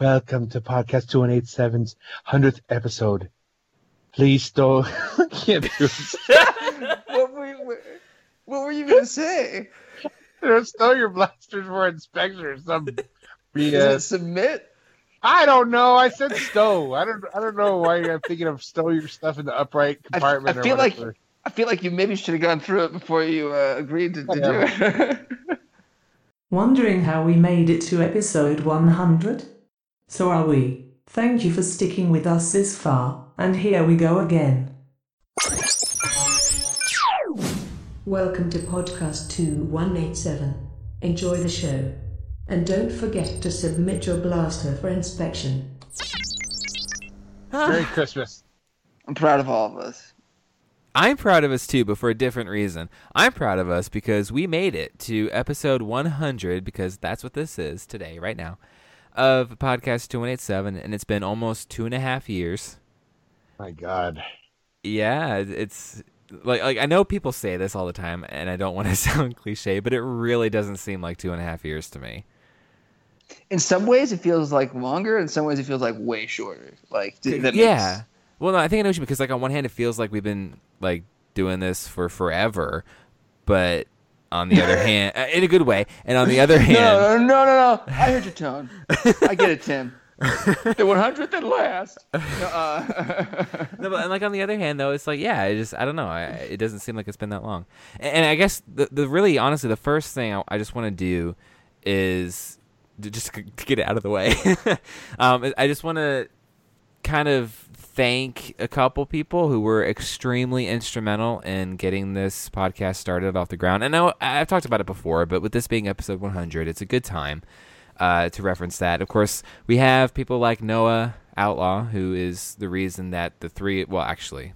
Welcome to Podcast 2187's 100th episode. Please stow. I can't do it. what, were you, what were you gonna say? Don't stow your blasters for inspection or some BS. submit? I don't know. I said stow. I don't. I don't know why you're thinking of stow your stuff in the upright I- I or feel like- I feel like you maybe should have gone through it before you uh, agreed to, to do it. Wondering how we made it to episode 100? So are we. Thank you for sticking with us this far, and here we go again. Welcome to podcast 2187. Enjoy the show. And don't forget to submit your blaster for inspection. Ah. Merry Christmas. I'm proud of all of us. I'm proud of us too, but for a different reason. I'm proud of us because we made it to episode 100, because that's what this is today, right now, of Podcast 2187, and it's been almost two and a half years. My God. Yeah, it's like like I know people say this all the time, and I don't want to sound cliche, but it really doesn't seem like two and a half years to me. In some ways, it feels like longer. In some ways, it feels like way shorter. Like that yeah. makes- Well, no, I think I know what you mean, because like on one hand, it feels like we've been like doing this for forever, but on the other hand, uh, in a good way, and on the other hand, No, no, no, no, no. I heard your tone. I get it, Tim. the 100th and last. No, uh, no, but and like on the other hand, though, it's like yeah, I just I don't know, I, it doesn't seem like it's been that long. And, and I guess the the really honestly, the first thing I, I just want to do is to just to get it out of the way. um, I just want to kind of thank a couple people who were extremely instrumental in getting this podcast started off the ground. And I, I've talked about it before, but with this being episode 100, it's a good time uh, to reference that. Of course, we have people like Noah Outlaw, who is the reason that the three, well, actually,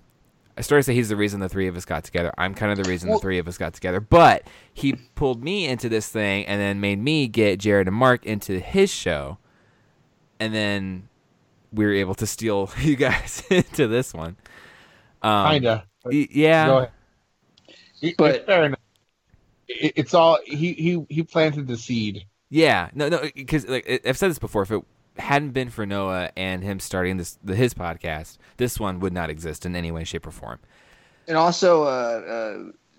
I started to say he's the reason the three of us got together. I'm kind of the reason the three of us got together, but he pulled me into this thing and then made me get Jared and Mark into his show, and then we were able to steal you guys into this one. Um, Kinda. y- yeah. Go ahead. It- But- it's fair enough. It- It's all he he he planted the seed. Yeah, no, no, because like I- I've said this before. If it hadn't been for Noah and him starting this the, his podcast, this one would not exist in any way, shape, or form. and also, uh,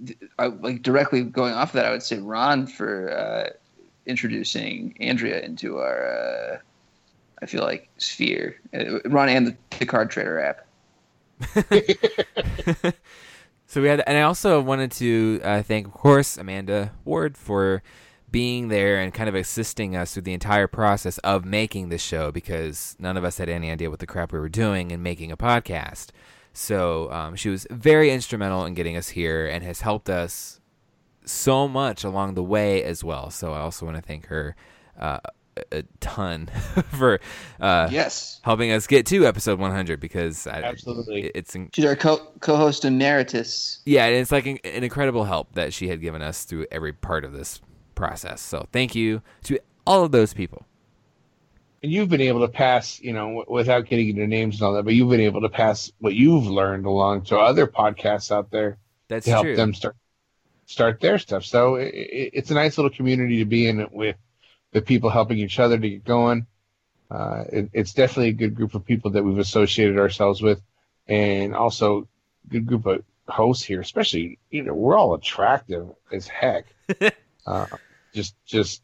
uh, I, like directly going off of that, I would say Ron for uh, introducing Andrea into our. I feel like sphere. Uh, Ron and the, the card trader app. So we had, and I also wanted to uh, thank, of course, Amanda Ward for being there and kind of assisting us through the entire process of making this show because none of us had any idea what the crap we were doing in making a podcast. So um, she was very instrumental in getting us here and has helped us so much along the way as well. So I also want to thank her uh, a a ton for uh, yes, helping us get to episode 100 because I, Absolutely. it's in- she's our co- co-host emeritus. yeah, and it's like an, an incredible help that she had given us through every part of this process. So thank you to all of those people. and you've been able to pass, you know, w- without getting into names and all that, but you've been able to pass what you've learned along to other podcasts out there That's to help true. them start start their stuff. So it, it, it's a nice little community to be in with the people helping each other to get going. Uh, it, it's definitely a good group of people that we've associated ourselves with, and also good group of hosts here. Especially, you know, we're all attractive as heck. uh, just just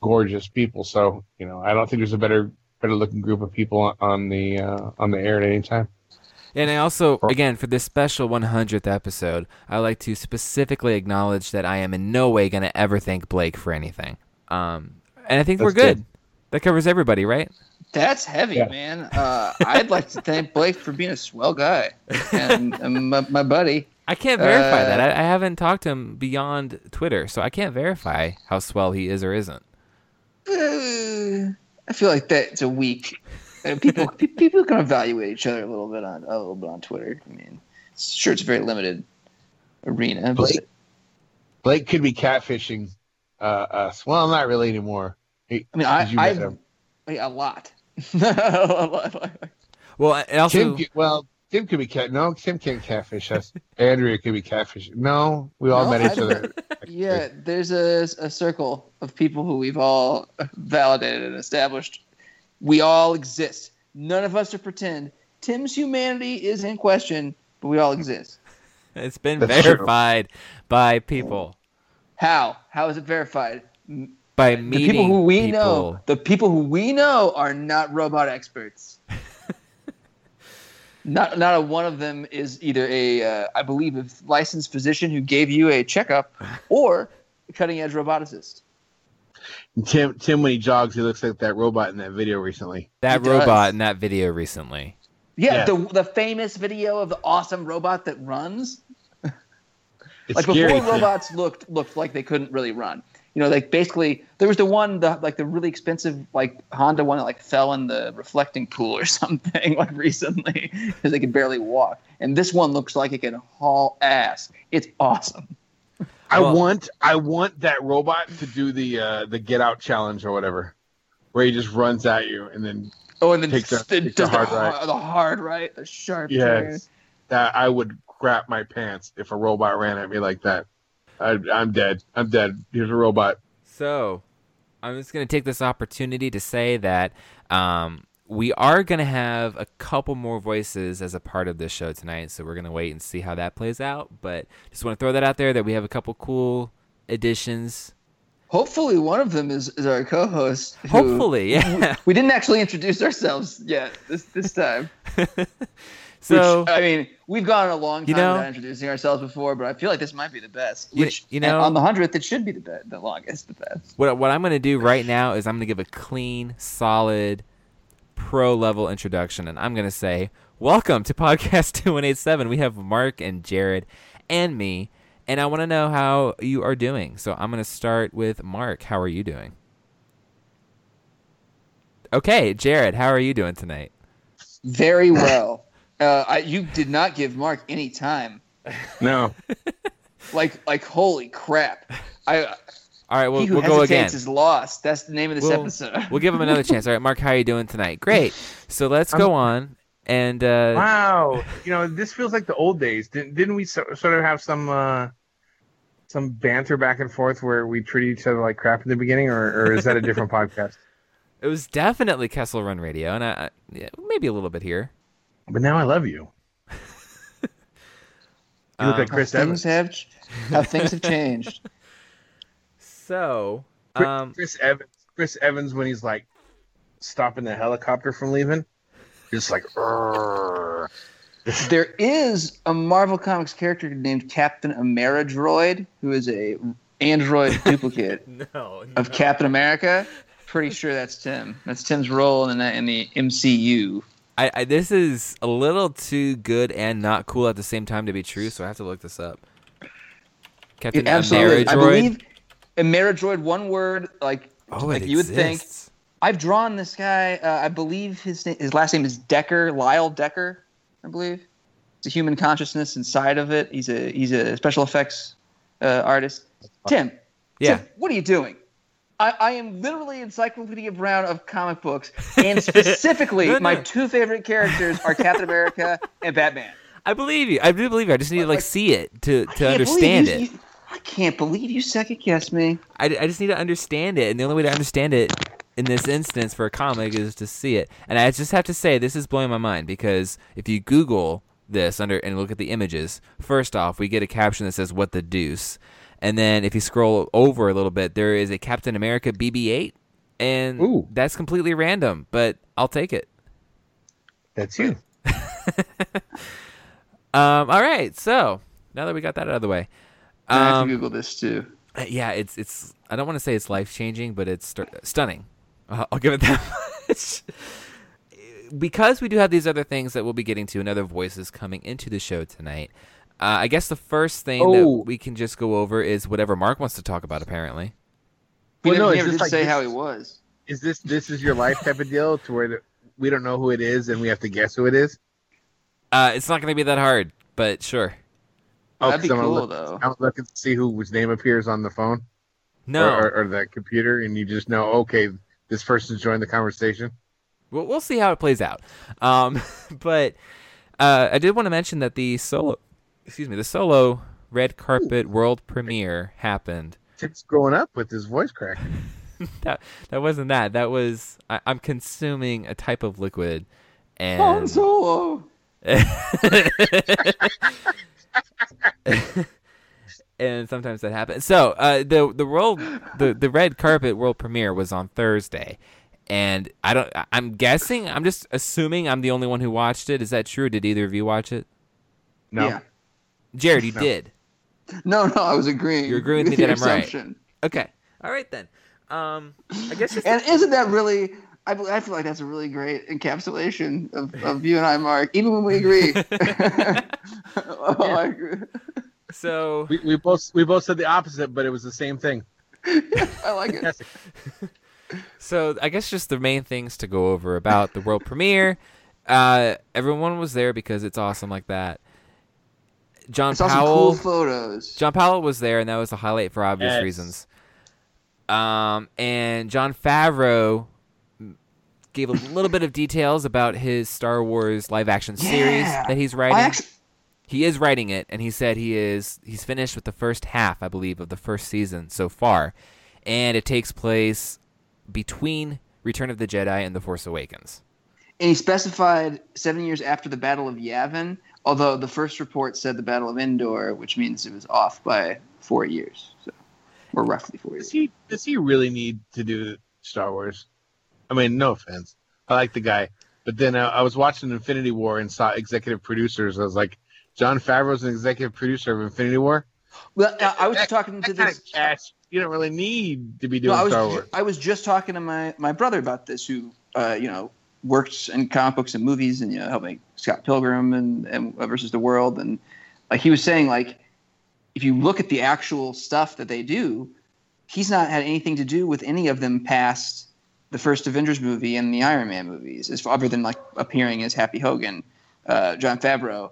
gorgeous people. So you know, I don't think there's a better better looking group of people on, on the uh, on the air at any time. And I also, again, for this special 100th episode, I like to specifically acknowledge that I am in no way going to ever thank Blake for anything. Um, and I think we're good. good. That covers everybody, right? That's heavy, Yeah. man. Uh, I'd like to thank Blake for being a swell guy and, and my, my buddy. I can't verify Uh, that. I, I haven't talked to him beyond Twitter, so I can't verify how swell he is or isn't. Uh, I feel like that's a weak. uh, People people can evaluate each other a little bit on a little bit on Twitter. I mean, sure, it's a very limited arena. But Blake- Blake could be catfishing uh, us. Well, not really anymore. I mean, I 'cause you I him. a lot. Well, and also, Tim, could- well, Tim could be cat. No, Tim can't catfish us. Andrea could be catfish. No, we all No, met each other. Yeah, there's a, a circle of people who we've all validated and established We all exist. None of us are pretend. Tim's humanity is in question, but we all exist. It's been That's true. verified by people. How? How is it verified? By The meeting people who we people. know, the people who we know are not robot experts. not not a one of them is either a, uh, I believe, a licensed physician who gave you a checkup, or a cutting edge roboticist. Tim, Tim, when he jogs, he looks like that robot in that video recently. That He robot does. in that video recently. Yeah, Yeah. the the famous video of the awesome robot that runs. It's like scary. before robots looked looked like they couldn't really run. You know, like basically there was the one the like the really expensive like Honda one that like fell in the reflecting pool or something like recently because they could barely walk. And this one looks like it can haul ass. It's awesome. I Well- want, I want that robot to do the uh, the get out challenge or whatever, where he just runs at you and then Oh, and then Takes the- the, takes the does the hard hard right. right, the hard right, the sharp turn. that I would crap my pants if a robot ran at me like that. I, I'm dead. I'm dead. Here's a robot. So, I'm just going to take this opportunity to say that um, we are going to have a couple more voices as a part of this show tonight. So, we're going to wait and see how that plays out. But just want to throw that out there that we have a couple cool additions. Hopefully, one of them is, is our co-host. Hopefully, yeah. we didn't actually introduce ourselves yet this this time. so, which, I mean, we've gone a long time You know- without introducing ourselves before, but I feel like this might be the best. You- Which, you know- on the hundredth, it should be the best, the longest, the best. what, what I'm going to do right now is I'm going to give a clean, solid, pro level introduction. And I'm going to say, Welcome to Podcast 2187. We have Mark and Jared and me. And I want to know how you are doing. So I'm going to start with Mark. How are you doing? Okay, Jared, how are you doing tonight? Very well. Uh, I, you did not give Mark any time. No, Like, like, holy crap! I All right, we'll, he who we'll go again. hesitates is lost. That's the name of this We'll- episode. We'll give him another chance. All right, Mark, how are you doing tonight? Great. So let's go on. And uh, wow. You know, this feels like the old days. Didn't didn't we so, sort of have some uh, some banter back and forth where we treated each other like crap in the beginning, or, or is that a different podcast? it was definitely Kessel Run Radio, and I, I yeah, maybe a little bit here. But now I love you. You look Um, like Chris how Evans. things have how things have changed. So, Chris, um, Chris Evans. Chris Evans when he's like stopping the helicopter from leaving. Just like, There is a Marvel Comics character named Captain Ameridroid, who is a android duplicate no, of Captain America. Pretty sure that's Tim. That's Tim's role in the in the MCU. I, I this is a little too good and not cool at the same time to be true, so I have to look this up. Captain absolutely, I believe Ameridroid. One word, like oh, like you would think. exists. I've drawn this guy. Uh, I believe his name, his last name is Decker, Lyle Decker. I believe it's a human consciousness inside of it. He's a he's a special effects uh, artist. Tim, Yeah. Tim, what are you doing? I, I am literally Encyclopedia Brown of comic books, and specifically, No, no. my two favorite characters are Captain America and Batman. I believe you. I do believe you. I just need to like Like- see it to to understand believe it. you- you- I can't believe you second guessed me. I, I just need to understand it, and the only way to understand it in this instance for a comic is to see it. And I just have to say, this is blowing my mind because if you Google this under and look at the images, first off, we get a caption that says "What the deuce," and then if you scroll over a little bit, there is a Captain America BB-8, and Ooh. that's completely random, but I'll take it. That's you. Um, all right, so now that we got that out of the way, I have um, to Google this too. Uh, yeah, it's it's. I don't want to say it's life changing, but it's stu- stunning. Uh, I'll give it that much. because we do have these other things that we'll be getting to, and other voices coming into the show tonight. Uh, I guess the first thing Oh. that we can just go over is whatever Mark wants to talk about. Apparently, He Well, never, no, he never did like say this- how he was. Is this this is your life type of deal to where the, we don't know who it is and we have to guess who it is? uh, it's not going to be that hard, but sure. Oh, That'd be 'cause I'm cool look- though. I'm looking to see who whose name appears on the phone No, or, or, or the computer, and you just know, okay, this person's joined the conversation. we'll, we'll see how it plays out. Um, but uh, I did want to mention that the solo, excuse me, the solo red carpet world premiere happened. Tim's growing up with his voice crack. that that wasn't that. That was I, I'm consuming a type of liquid, and Han Solo. and sometimes that happens. So uh, the the world the the red carpet world premiere was on Thursday, and I don't. I- I'm guessing. I'm just assuming I'm the only one who watched it. Is that true? Did either of you watch it? No. Yeah. Jared, you No. did. No, no, I was agreeing. You're agreeing with me that I'm right. Okay. All right then. Um, I guess just And isn't that really? I, I feel like that's a really great encapsulation of, of you and I, Mark. Even when we agree. oh, I agree. so. We, we both we both said the opposite, but it was the same thing. I like it. So I guess just the main things to go over about the world premiere. Uh, everyone was there because it's awesome like that. John I saw some Powell. cool photos. John Powell was there, and that was the highlight for obvious Yes. reasons. Um, and Jon Favreau gave a little bit of details about his Star Wars live action series Yeah. that he's writing. I actually, he is writing it, and he said he is he's finished with the first half, I believe, of the first season so far, and it takes place between Return of the Jedi and The Force Awakens. and he specified seven years after the Battle of Yavin. Although the first report said the Battle of Endor, which means it was off by four years, so or roughly four years. Does he does he really need to do Star Wars? I mean, no offense. I like the guy, but then uh, I was watching Infinity War and saw executive producers. I was like, Jon Favreau's an executive producer of Infinity War. Well, I- I was That- talking to That this. cash you don't really need to be No, doing I was Star Wars. I was just talking to my, my brother about this, who uh, you know works in comic books and movies, and you know helped make Scott Pilgrim and, and versus the World, and uh, he was saying like if you look at the actual stuff that they do, he's not had anything to do with any of them past the first Avengers movie and the Iron Man movies, as far, other than like appearing as Happy Hogan, uh, Jon Favreau.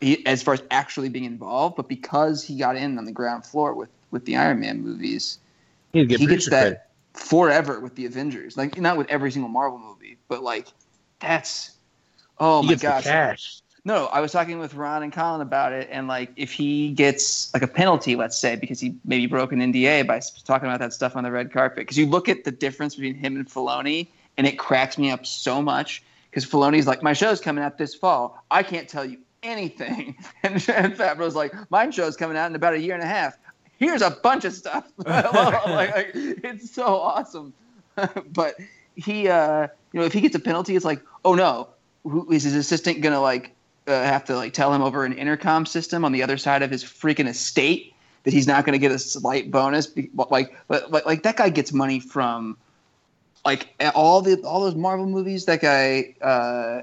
He, as far as actually being involved, but because he got in on the ground floor with with the Iron Man movies, He, get he gets that credit. Forever with the Avengers. Like not with every single Marvel movie, but like that's oh he my gosh. No, I was talking with Ron and Colin about it, and like if he gets like a penalty, let's say, because he maybe broke an NDA by talking about that stuff on the red carpet. Because you look at the difference between him and Filoni, and it cracks me up so much. Because Filoni's like, my show's coming out this fall. I can't tell you anything, and, and Favreau's like, my show's coming out in about a year and a half. Here's a bunch of stuff. like, like, it's so awesome. but he, uh, you know, if he gets a penalty, it's like, oh no, who is his assistant gonna like uh, have to like tell him over an intercom system on the other side of his freaking estate that he's not going to get a slight bonus. Like, but, like, like that guy gets money from like all the all those Marvel movies. That guy, uh,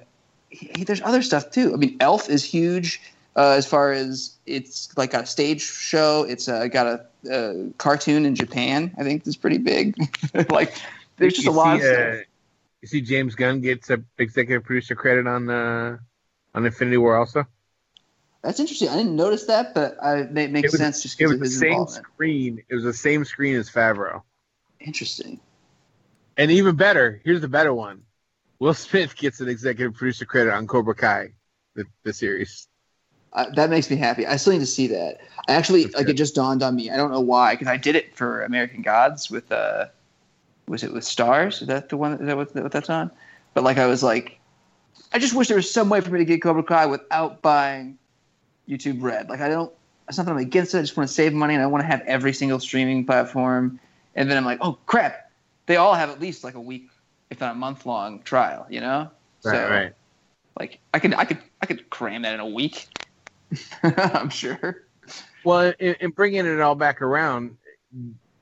he, he- there's other stuff too. I mean, Elf is huge uh, as far as it's like got a stage show. It's uh, got a, a cartoon in Japan. I think that's pretty big. like, there's just You a lot of see, stuff. uh, You see, James Gunn gets a executive producer credit on uh, on Infinity War also. That's interesting. I didn't notice that, but I, it makes It was- sense just It because was of the same screen. It was the same screen as Favreau. Interesting. And even better, here's the better one. Will Smith gets an executive producer credit on Cobra Kai, the, the series. Uh, that makes me happy. I still need to see that. I actually That's like good. it just dawned on me. I don't know why because I did it for American Gods with uh, was it with Starz? Is that the one? Is that what, what that's on? But like I was like, I just wish there was some way for me to get Cobra Kai without buying YouTube Red. Like I don't. It's not that I'm against it. I just want to save money and I want to have every single streaming platform. And then I'm like, oh crap, they all have at least like a week, if not a month long trial. You know? Right, so, right. Like I could, I could, I could cram that in a week. I'm sure. Well, in, in bringing it all back around,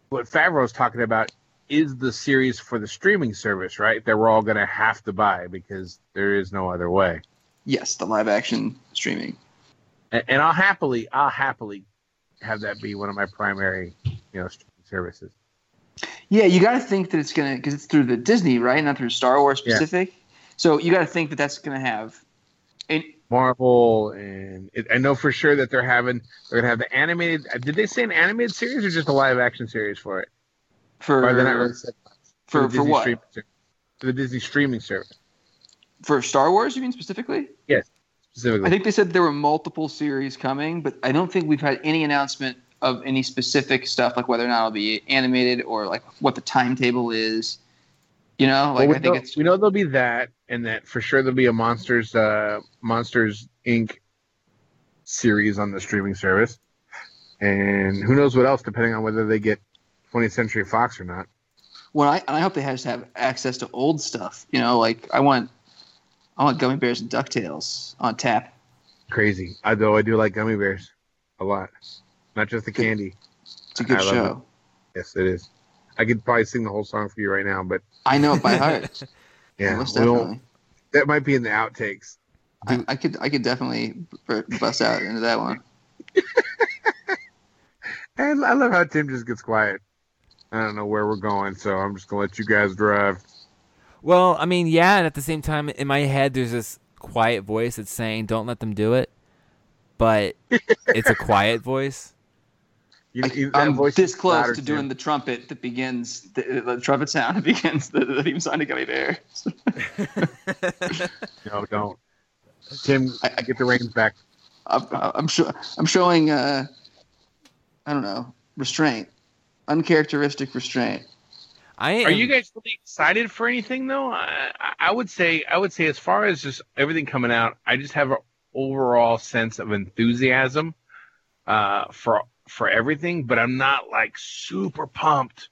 what Favreau's talking about is the series for the streaming service, right? That we're all going to have to buy because there is no other way. Yes, the live action streaming. And, and I'll happily, I'll happily have that be one of my primary, you know, streaming services. Yeah, you got to think that it's gonna because it's through the Disney, right? Not through Star Wars Yeah. specific. So you got to think that that's gonna have. And Marvel, and it, I know for sure that they're having, they're gonna have the animated. Uh, did they say an animated series or just a live action series for it? for Or not really said for, for Disney what? For the Disney streaming service For Star Wars, you mean specifically? Yes, specifically. I think they said there were multiple series coming, but I don't think we've had any announcement of any specific stuff, like whether or not it'll be animated or like what the timetable is. You know, like Well, we, I think know, it's we know there'll be that, and that for sure there'll be a Monsters uh, Monsters Inc. series on the streaming service, and who knows what else, depending on whether they get 20th Century Fox or not. well, I, and I hope they just have access to old stuff. You know, like I want, I want Gummi Bears and Ducktales on tap. Crazy. I though I do like gummy bears a lot, not just the Good. candy. It's a good I show. Yes, it is. I could probably sing the whole song for you right now, but I know it by heart. yeah, most we won't- that might be in the outtakes. I, I could I could definitely bust out into that one. And I love how Tim just gets quiet. I don't know where we're going, so I'm just gonna let you guys drive. Well, I mean, yeah, and at the same time, in my head, there's this quiet voice that's saying, "Don't let them do it," but it's a quiet voice. You, I, you- that I'm this close to doing Tim. the trumpet that begins the, the trumpet sound that begins the, the theme song to Gummi Bear. No, don't. Tim, I- I- get the reins back. I'm, I'm sure I'm showing uh, I don't know restraint, uncharacteristic restraint. I am, Are you guys really excited for anything though? I, I would say, I would say, as far as just everything coming out, I just have an overall sense of enthusiasm uh, for for everything, but I'm not like super pumped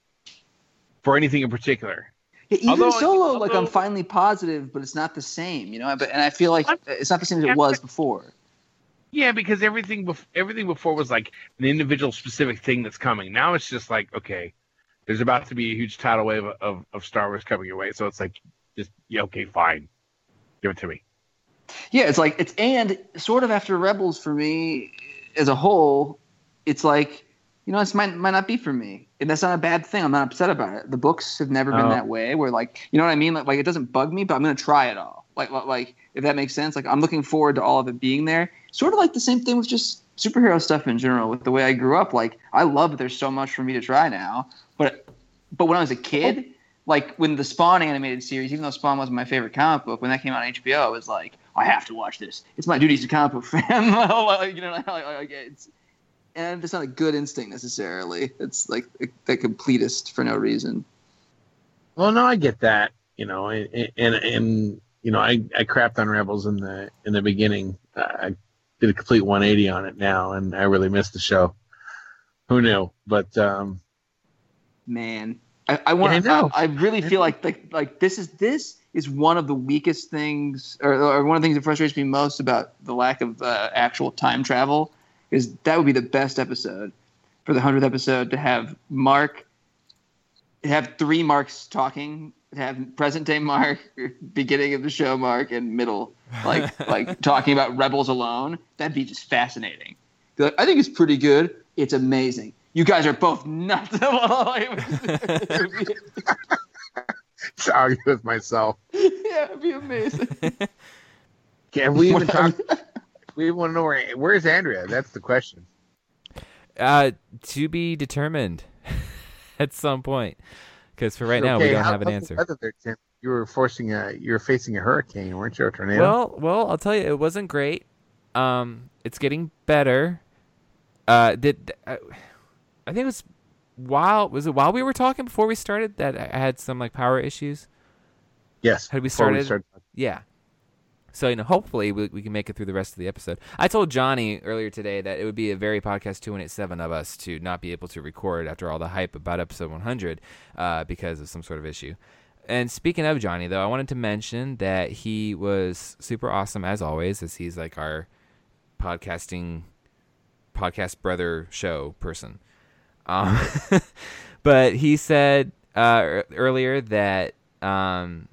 for anything in particular. Yeah, even Although- solo, like I'm finally positive, but it's not the same, you know. But and I feel like it's not the same as it was before. Yeah, because everything bef- everything before was like an individual specific thing that's coming. Now it's just like okay, there's about to be a huge tidal wave of, of Star Wars coming your way, so it's like just yeah, okay, fine, give it to me. Yeah, it's like it's and sort of after Rebels for me as a whole, it's like you know, this might might not be for me, and that's not a bad thing. I'm not upset about it. The books have never been Oh. that way. Where like you know what I mean? Like, like it doesn't bug me, but I'm gonna try it all. Like like- like if that makes sense. Like I'm looking forward to all of it being there. Sort of like the same thing with just superhero stuff in general. With the way I grew up, like I love that there's so much for me to try now. But but when I was a kid, like when the Spawn animated series, even though Spawn wasn't my favorite comic book, when that came out on HBO, I was like, I have to watch this. It's my duty as a comic book fan. You know, like, like, it's and it's not a good instinct necessarily. It's like the completist for no reason. Well, no, I get that, you know, and and, and you know, I, I crapped on Rebels in the in the beginning. I did a complete 180 on it now, and I really missed the show. Who knew? But um, Man, I, I want. I know. I, I really feel like like like this is this is one of the weakest things, or, or one of the things that frustrates me most about the lack of uh, actual time travel. Is that would be the best episode for the hundredth episode to have Mark have three Marks talking, have present day Mark, beginning of the show Mark, and middle like like talking about Rebels alone. That'd be just fascinating. Be like, I think it's pretty good. It's amazing. You guys are both nuts. to argue with myself. yeah, it'd be amazing. Can we even talk? We want to know where where's Andrea? That's the question. uh, to be determined at some point, because for right now we don't how- have an answer. there? You were forcing a you were facing a hurricane, weren't you? A tornado. Well, well, I'll tell you, it wasn't great. Um, it's getting better. Uh, did uh, I think it was while was it while we were talking before we started that I had some like power issues? yes. had we before started- Yeah. So you know, hopefully we, we can make it through the rest of the episode. I told Johnny earlier today that it would be a very podcast two eight seven of us to not be able to record after all the hype about episode one hundred, uh, because of some sort of issue. And speaking of Johnny, though, I wanted to mention that he was super awesome as always, as he's like our podcasting podcast brother show person. Um, but he said uh, earlier that um,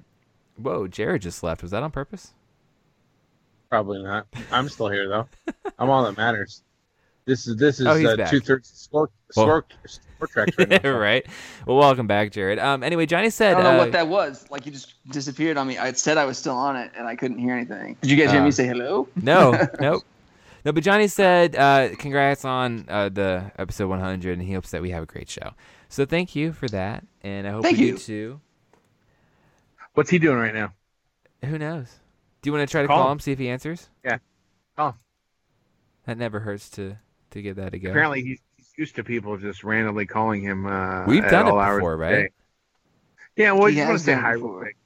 whoa, Jared just left. Was that on purpose? Probably not. I'm still here though. I'm all that matters. This is this is Oh, uh, two thirds score Well- score score tracks right now. right. Well, welcome back, Jared. Um, anyway, Johnny said. I don't know uh, what that was. Like you just disappeared on me. I said I was still on it, and I couldn't hear anything. Did you guys hear Uh, me say hello? no, nope. No, but Johnny said, uh, congrats on uh, the episode 100, and he hopes that we have a great show. So thank you for that, and I hope Thank we you. do too. What's he doing right now? Who knows? Do you want to try to Call call him. him, see if he answers? Yeah. Call him. That never hurts to to give that a go. Apparently he's used to people just randomly calling him. Uh, We've at done it all hours before, of right? Yeah, well, we He just want to say hi real before. quick.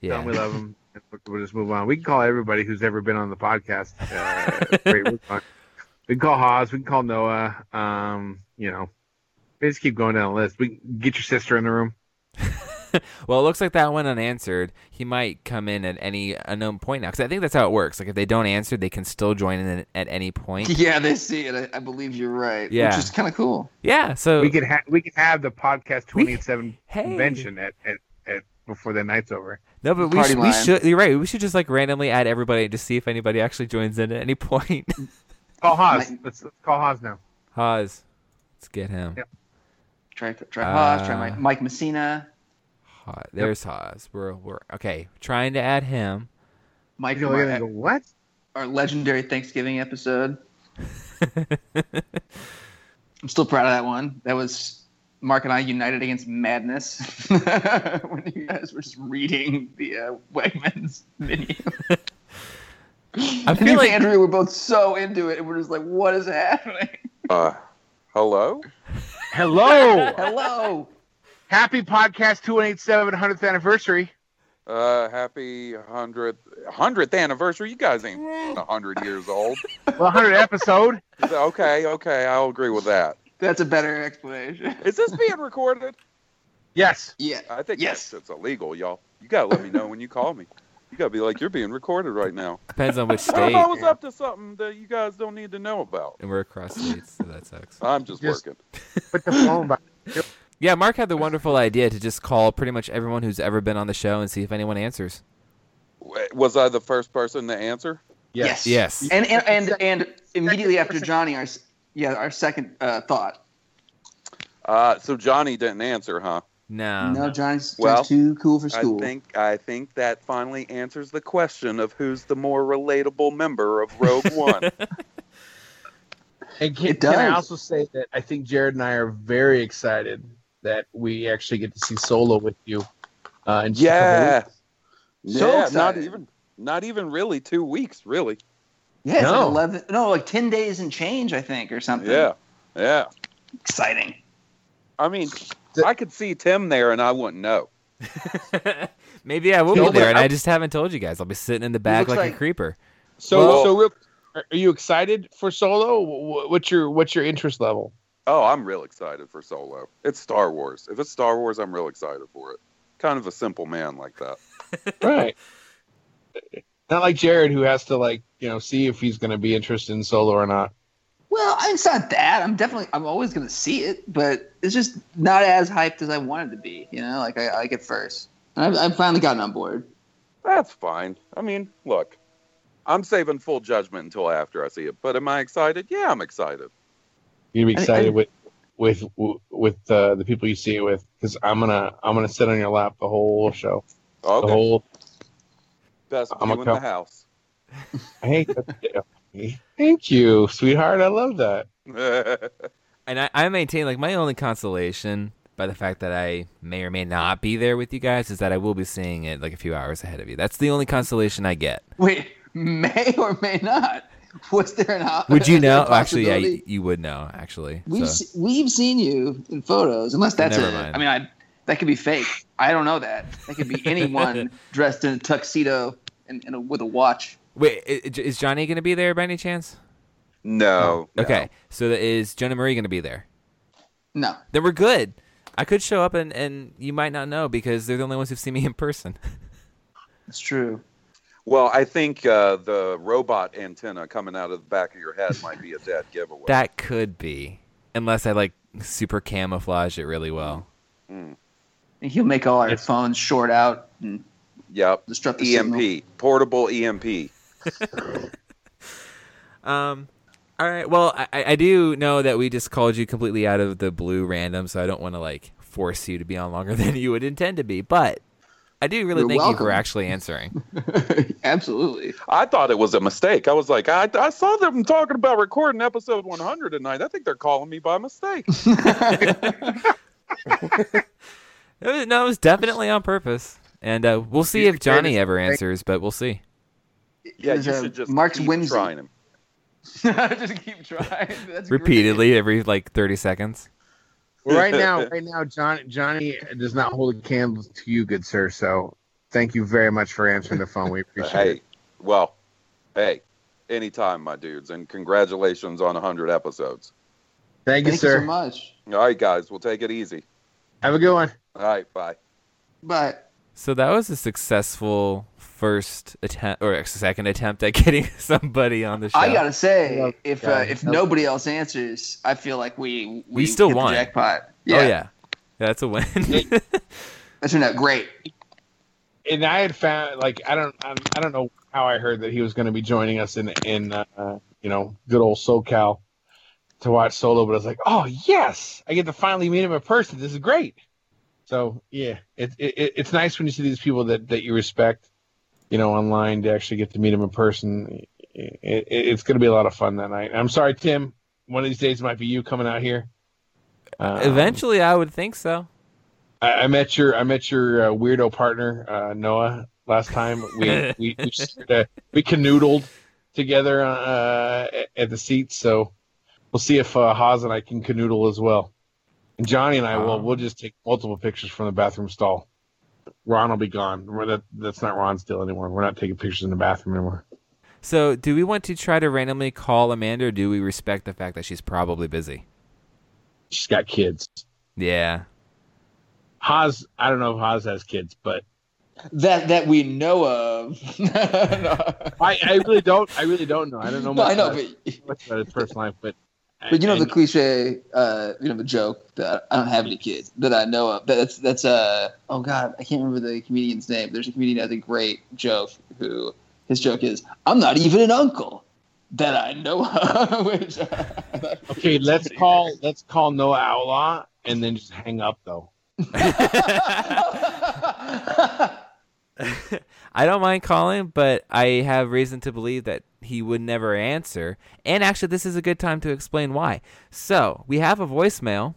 Yeah. Tell 'em we love them. We'll just move on. We can call everybody who's ever been on the podcast. Uh, great, we're. We can call Haas. We can call Noah. Um, you know, we just keep going down the list. We can get your sister in the room. well, it looks like that went unanswered. He might come in at any unknown point now, because I think that's how it works. Like if they don't answer, they can still join in at any point. Yeah, they see it. I, I believe you're right. Yeah. Which is kind of cool. Yeah. So We could have we could have the podcast We- twenty eight seven hey. convention at, at, at before the night's over. no, but we, Party sh- we line. should. You're right. We should just like randomly add everybody to see if anybody actually joins in at any point. Call Haas. Let's, let's call Haas now. Haas, let's get him. Yep. Try try Haas, try Uh, Mike, Mike Messina, Haas. There's Haas. We're we're okay. Trying to add him. Mike You're from gonna our, go, what? our legendary Thanksgiving episode. I'm still proud of that one. That was Mark and I united against madness when you guys were just reading the uh, Wegmans menu. I feel you like and Andrew were both so into it, and we're just like, "What is happening?" Uh, hello? Hello. Hello. Happy podcast 287 100th anniversary. Uh, happy 100th, 100th anniversary. You guys ain't 100 years old. Well, 100 episode. Okay, okay, I'll agree with that. That's a better explanation. Is this being recorded? Yes. Yeah. I think Yes. It's that's illegal, y'all. You gotta let me know when you call me. You gotta be like, you're being recorded right now. depends on which state. I was up to something that you guys don't need to know about? And we're across states, so that sucks. I'm just, Just- working. Put the phone back. Yeah, Mark had the wonderful idea to just call pretty much everyone who's ever been on the show and see if anyone answers. Was I the first person to answer? Yes. Yes. And and and, and immediately after Johnny, our yeah, our second uh, thought. Uh, so Johnny didn't answer, huh? No. no, Johnny's, well, too cool for school. I school. think I think that finally answers the question of who's the more relatable member of Rogue Won. And can, It can I also say that I think Jared and I are very excited that we actually get to see Solo with you. Uh, in just a yeah, weeks. So yeah, not even not even really two weeks, really. yeah, it's No. like eleven, no, like ten days and change, I think, or something. Yeah, yeah. exciting. I mean, I could see Tim there, and I wouldn't know. Maybe I will No, be there, and I- I just haven't told you guys. I'll be sitting in the back looks like, a creeper. So, Well- so real, are are you excited for Solo? What's your what's your interest level? Oh, I'm real excited for Solo. It's Star Wars. If it's Star Wars, I'm real excited for it. Kind of a simple man like that. right. Not like Jared, who has to like you know see if he's going to be interested in Solo or not. Well, it's not that. I'm definitely. I'm always going to see it, but it's just not as hyped as I wanted to be. You know, like I, I like it first. I've, I've finally gotten on board. That's fine. I mean, look, I'm saving full judgment until after I see it. But am I excited? Yeah, I'm excited. You're gonna be excited I- with with with uh, the people you see it with because I'm gonna I'm gonna sit on your lap the whole show. The whole best I'm view in co- the house. hey, thank you, sweetheart. I love that. And I, I maintain like my only consolation by the fact that I may or may not be there with you guys is that I will be seeing it like a few hours ahead of you. That's the only consolation I get. Wait, may or may not. Was there an op- Would you is there a know? Actually, yeah, you, you would know. Actually, We've So- se- we've seen you in photos, unless that's Never a. mind. I mean, I that could be fake. I don't know that. That could be anyone dressed in a tuxedo and, and a, with a watch. wait, i- i- is Johnny going to be there by any chance? no, no. Okay, so is Jonah Marie going to be there? No, Then we're good. I could show up and, and you might not know because they're the only ones who've seen me in person. it's true. Well, I think uh, the robot antenna coming out of the back of your head might be a dead giveaway. that could be, unless I like super camouflage it really well. Mm. He'll make all our It's- phones short out and Yep. disrupt the EMP, signal. portable EMP. Um, all right. Well, I, I I do know that we just called you completely out of the blue random, so I don't want to like force you to be on longer than you would intend to be. But I do really You're thank you welcome. for actually answering. Absolutely. I thought it was a mistake. I was like, I, I saw them talking about recording episode 100 tonight. I think they're calling me by mistake. It was, no, it was definitely on purpose. And uh, we'll see You if Johnny created- ever answers, but we'll see. Yeah, It you should just Mark's keep whimsy. trying him. Just keep trying. That's great. Repeatedly every like 30 seconds. Well, right now, right now, John, Johnny does not hold a candle to you, good sir. So, thank you very much for answering the phone. We appreciate hey, it. well, hey, anytime, my dudes, and congratulations on 100 episodes. Thank you, Thank you so much. All right, guys, we'll take it easy. Have a good one. All right, bye. But So that was a successful first attempt or a second attempt at getting somebody on the show. I gotta say, Love if guy. uh, if nobody else answers, I feel like we We still hit the won. jackpot. Oh yeah. Yeah, that's a win. that turned out great. And I had found, like, I don't, I I don't know how I heard that he was going to be joining us in, in, uh, you know, good old SoCal to watch Solo. But I was like, oh yes, I get to finally meet him in person. This is great. So yeah, it, it it's nice when you see these people that that you respect, you know, online to actually get to meet them in person. It, it, it's going to be a lot of fun that night. I'm sorry, Tim. One of these days it might be you coming out here. Um, Eventually, I would think so. I, I met your I met your uh, weirdo partner uh, Noah last time. We we we, a- we canoodled together uh, at- at the seats. So we'll see if uh, Haas and I can canoodle as well. And Johnny and I will Um. we'll just take multiple pictures from the bathroom stall. Ron will be gone. We're that, that's not Ron's deal anymore. We're not taking pictures in the bathroom anymore. So, do we want to try to randomly call Amanda, or do we respect the fact that she's probably busy? She's got kids. Yeah. Haas, I don't know if Haas has kids, but That that we know of. no, I, I really don't. I really don't know. I don't know No, much, I know, about, but much about his personal life, but but you know I- the cliche, uh, you know the joke that I don't have any kids that I know of. That's that's uh oh god, I can't remember the comedian's name. There's a comedian that has a great joke who his joke is I'm not even an uncle that I know of. Which, uh, Okay, let's call let's call Noah Outlaw and then just hang up though. I don't mind calling, but I have reason to believe that he would never answer. And actually, this is a good time to explain why. So, we have a voicemail,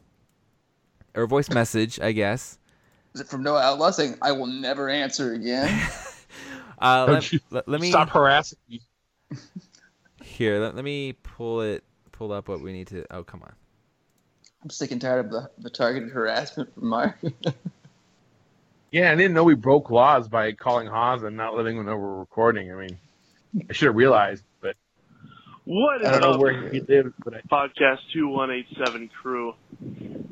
or a voice message, I guess. Is it from Noah Outlaw saying I will never answer again? Uh, let, let, let me Stop harassing me. here. Let, let me pull it. Pull up what we need to. Oh, come on. I'm sick and tired of the, the targeted harassment from Mark. Yeah, I didn't know we broke laws by calling Haas and not letting him know we're recording. I mean, I should have realized, but What is I don't know where he lives. But I, podcast 2187 crew?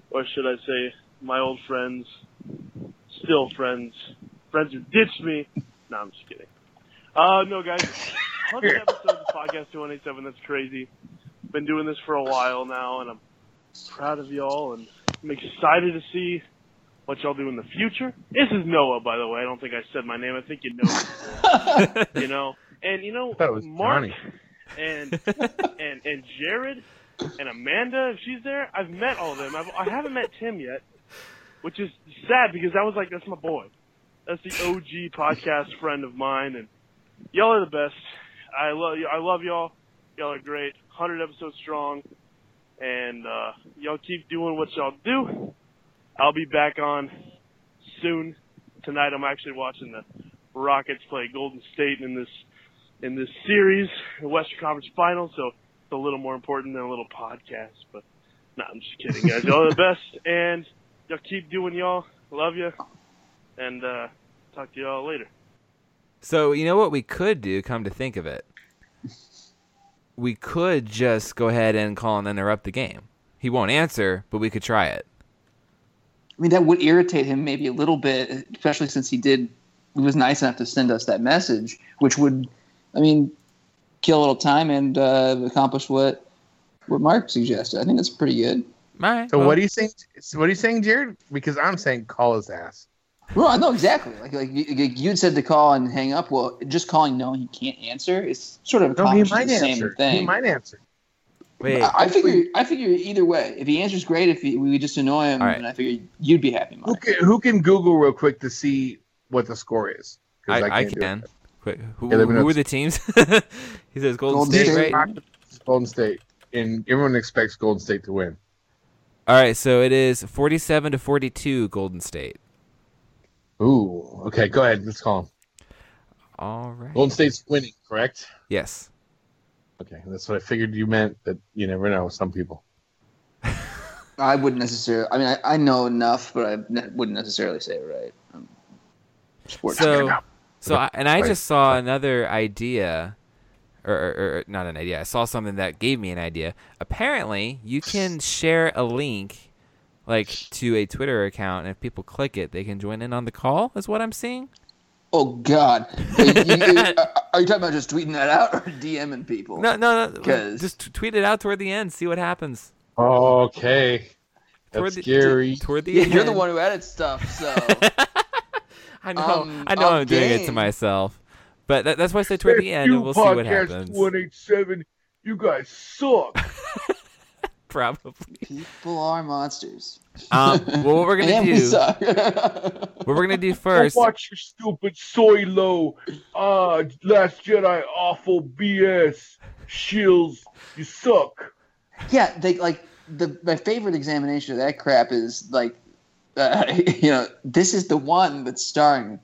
Or should I say, my old friends, still friends, friends who ditched me. No, I'm just kidding. Uh, no, guys. 100 episodes of podcast 2187, that's crazy. Been doing this for a while now, and I'm proud of y'all, and I'm excited to see what y'all do in the future. This is Noah, by the way. I don't think I said my name. I think you know me. you know, and you know, I it was Mark Johnny. and and and Jared and Amanda, if she's there, I've met all of them. I've, I haven't met Tim yet, which is sad because that was like that's my boy. That's the OG podcast friend of mine, and y'all are the best. I love you. I love y'all. Y'all are great. Hundred episodes strong, and uh, y'all keep doing what y'all do. I'll be back on soon. Tonight, I'm actually watching the Rockets play Golden State in this in this series, the Western Conference Finals. So it's a little more important than a little podcast. But no, I'm just kidding, guys. Y'all the best, and y'all keep doing y'all. Love you, and uh, talk to y'all later. So you know what we could do? Come to think of it, we could just go ahead and call and interrupt the game. He won't answer, but we could try it. I mean, that would irritate him maybe a little bit, especially since he did. He was nice enough to send us that message, which would, I mean, kill a little time and uh, accomplish what what Mark suggested. I think that's pretty good. All right. so well, what are you saying? What are you saying, Jared? Because I'm saying call his ass. Well, I know exactly. Like like you, you'd said to call and hang up. Well, just calling knowing he can't answer is sort of No, he might the same thing. He might answer. Wait. I, I figure. I figure either way. If he answers, great. If he, we just annoy him, All right. and I figure you'd be happy, Who can, who can Google real quick to see what the score is? I, I can't can. it. Quick, who, Yeah, let who are the teams? he says Golden, Golden State, State. right? Golden State, and everyone expects Golden State to win. All right, so it is 47 to 42 Golden State. Ooh, okay, go ahead. Let's call him. All right. Golden State's winning, correct? Yes. Okay, that's what I figured you meant. That you never know. Some people. I wouldn't necessarily. I mean, I, I know enough, but I ne- wouldn't necessarily say it right. Um, sports. So, so I, and I Right. just saw another idea, or, or, or not an idea. I saw something that gave me an idea. Apparently, you can share a link, like to a Twitter account, and if people click it, they can join in on the call. Is what I'm seeing. oh God, you- you- are are you talking about just tweeting that out or DMing people? No, no, no. 'Cause- Just tweet it out toward the end. See what happens. Okay, Toward that's the, scary. Toward the Yeah, end. you're the one who edit stuff, so I know. Um, I know. I'm I'm doing it to myself. But that, that's why I say toward the end, and we'll see what happens. One eight seven. You guys suck. Probably. people are monsters. Um, well, what we're gonna and we do, suck. what we're gonna do first. watch your stupid soy low. Uh, Last Jedi awful BS. Shills, you suck. yeah, they like the my favorite examination of that crap is like, uh, you know, this is the one that's starring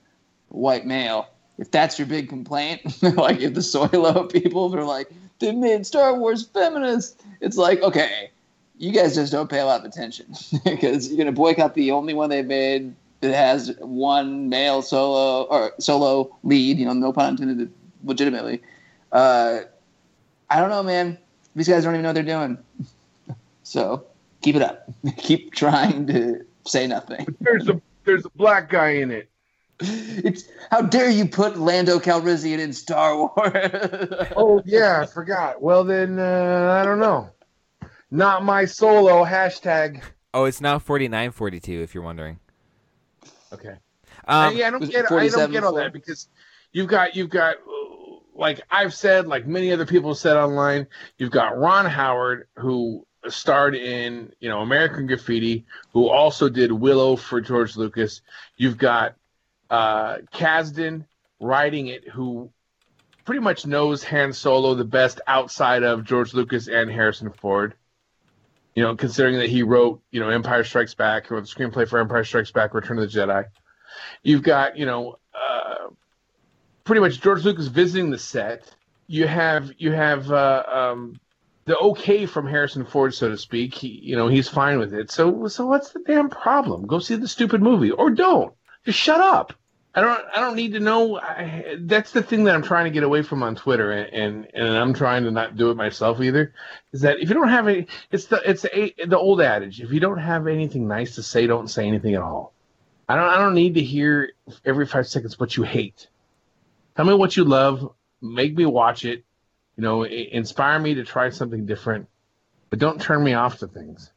white male. If that's your big complaint, like if the Soilo people are like they made Star Wars feminist, it's like okay, you guys just don't pay a lot of attention because you're gonna boycott the only one they made that has one male solo or solo lead. You know, no pun intended, legitimately. Uh, I don't know, man. These guys don't even know what they're doing. So keep it up. keep trying to say nothing. There's a there's a black guy in it. It's how dare you put Lando Calrissian in Star Wars? Oh yeah, I forgot. Well then, uh, I don't know. Not my solo hashtag. Oh, it's now 49.42. If you're wondering. Okay. Um, yeah, I don't was it get. I don't get all that because you've got you've got uh, like I've said, like many other people said online. You've got Ron Howard who starred in you know American Graffiti, who also did Willow for George Lucas. You've got uh, Kasdan writing it, who pretty much knows Han Solo the best outside of George Lucas and Harrison Ford. You know, considering that he wrote, you know, Empire Strikes Back, or the screenplay for Empire Strikes Back, Return of the Jedi. You've got, you know, uh, pretty much George Lucas visiting the set. You have, you have uh, um, the okay from Harrison Ford, so to speak. He, you know, he's fine with it. So, so what's the damn problem? Go see the stupid movie, or don't. Just shut up. I don't. I don't need to know. I, that's the thing that I'm trying to get away from on Twitter, and, and and I'm trying to not do it myself either. Is that if you don't have any, it's the it's the, the old adage: if you don't have anything nice to say, don't say anything at all. I don't. I don't need to hear every five seconds what you hate. Tell me what you love. Make me watch it. You know, inspire me to try something different. But don't turn me off to things.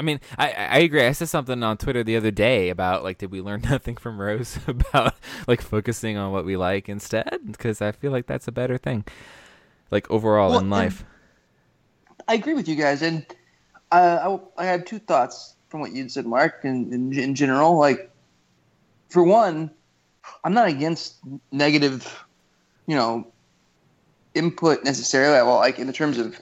I mean, I, I agree. I said something on Twitter the other day about like, did we learn nothing from Rose about like focusing on what we like instead? Because I feel like that's a better thing, like overall Well, in life. I agree with you guys, and uh, I, I had two thoughts from what you'd said, Mark. In, in in general, like for one, I'm not against negative, you know, input necessarily. Well, like in the terms of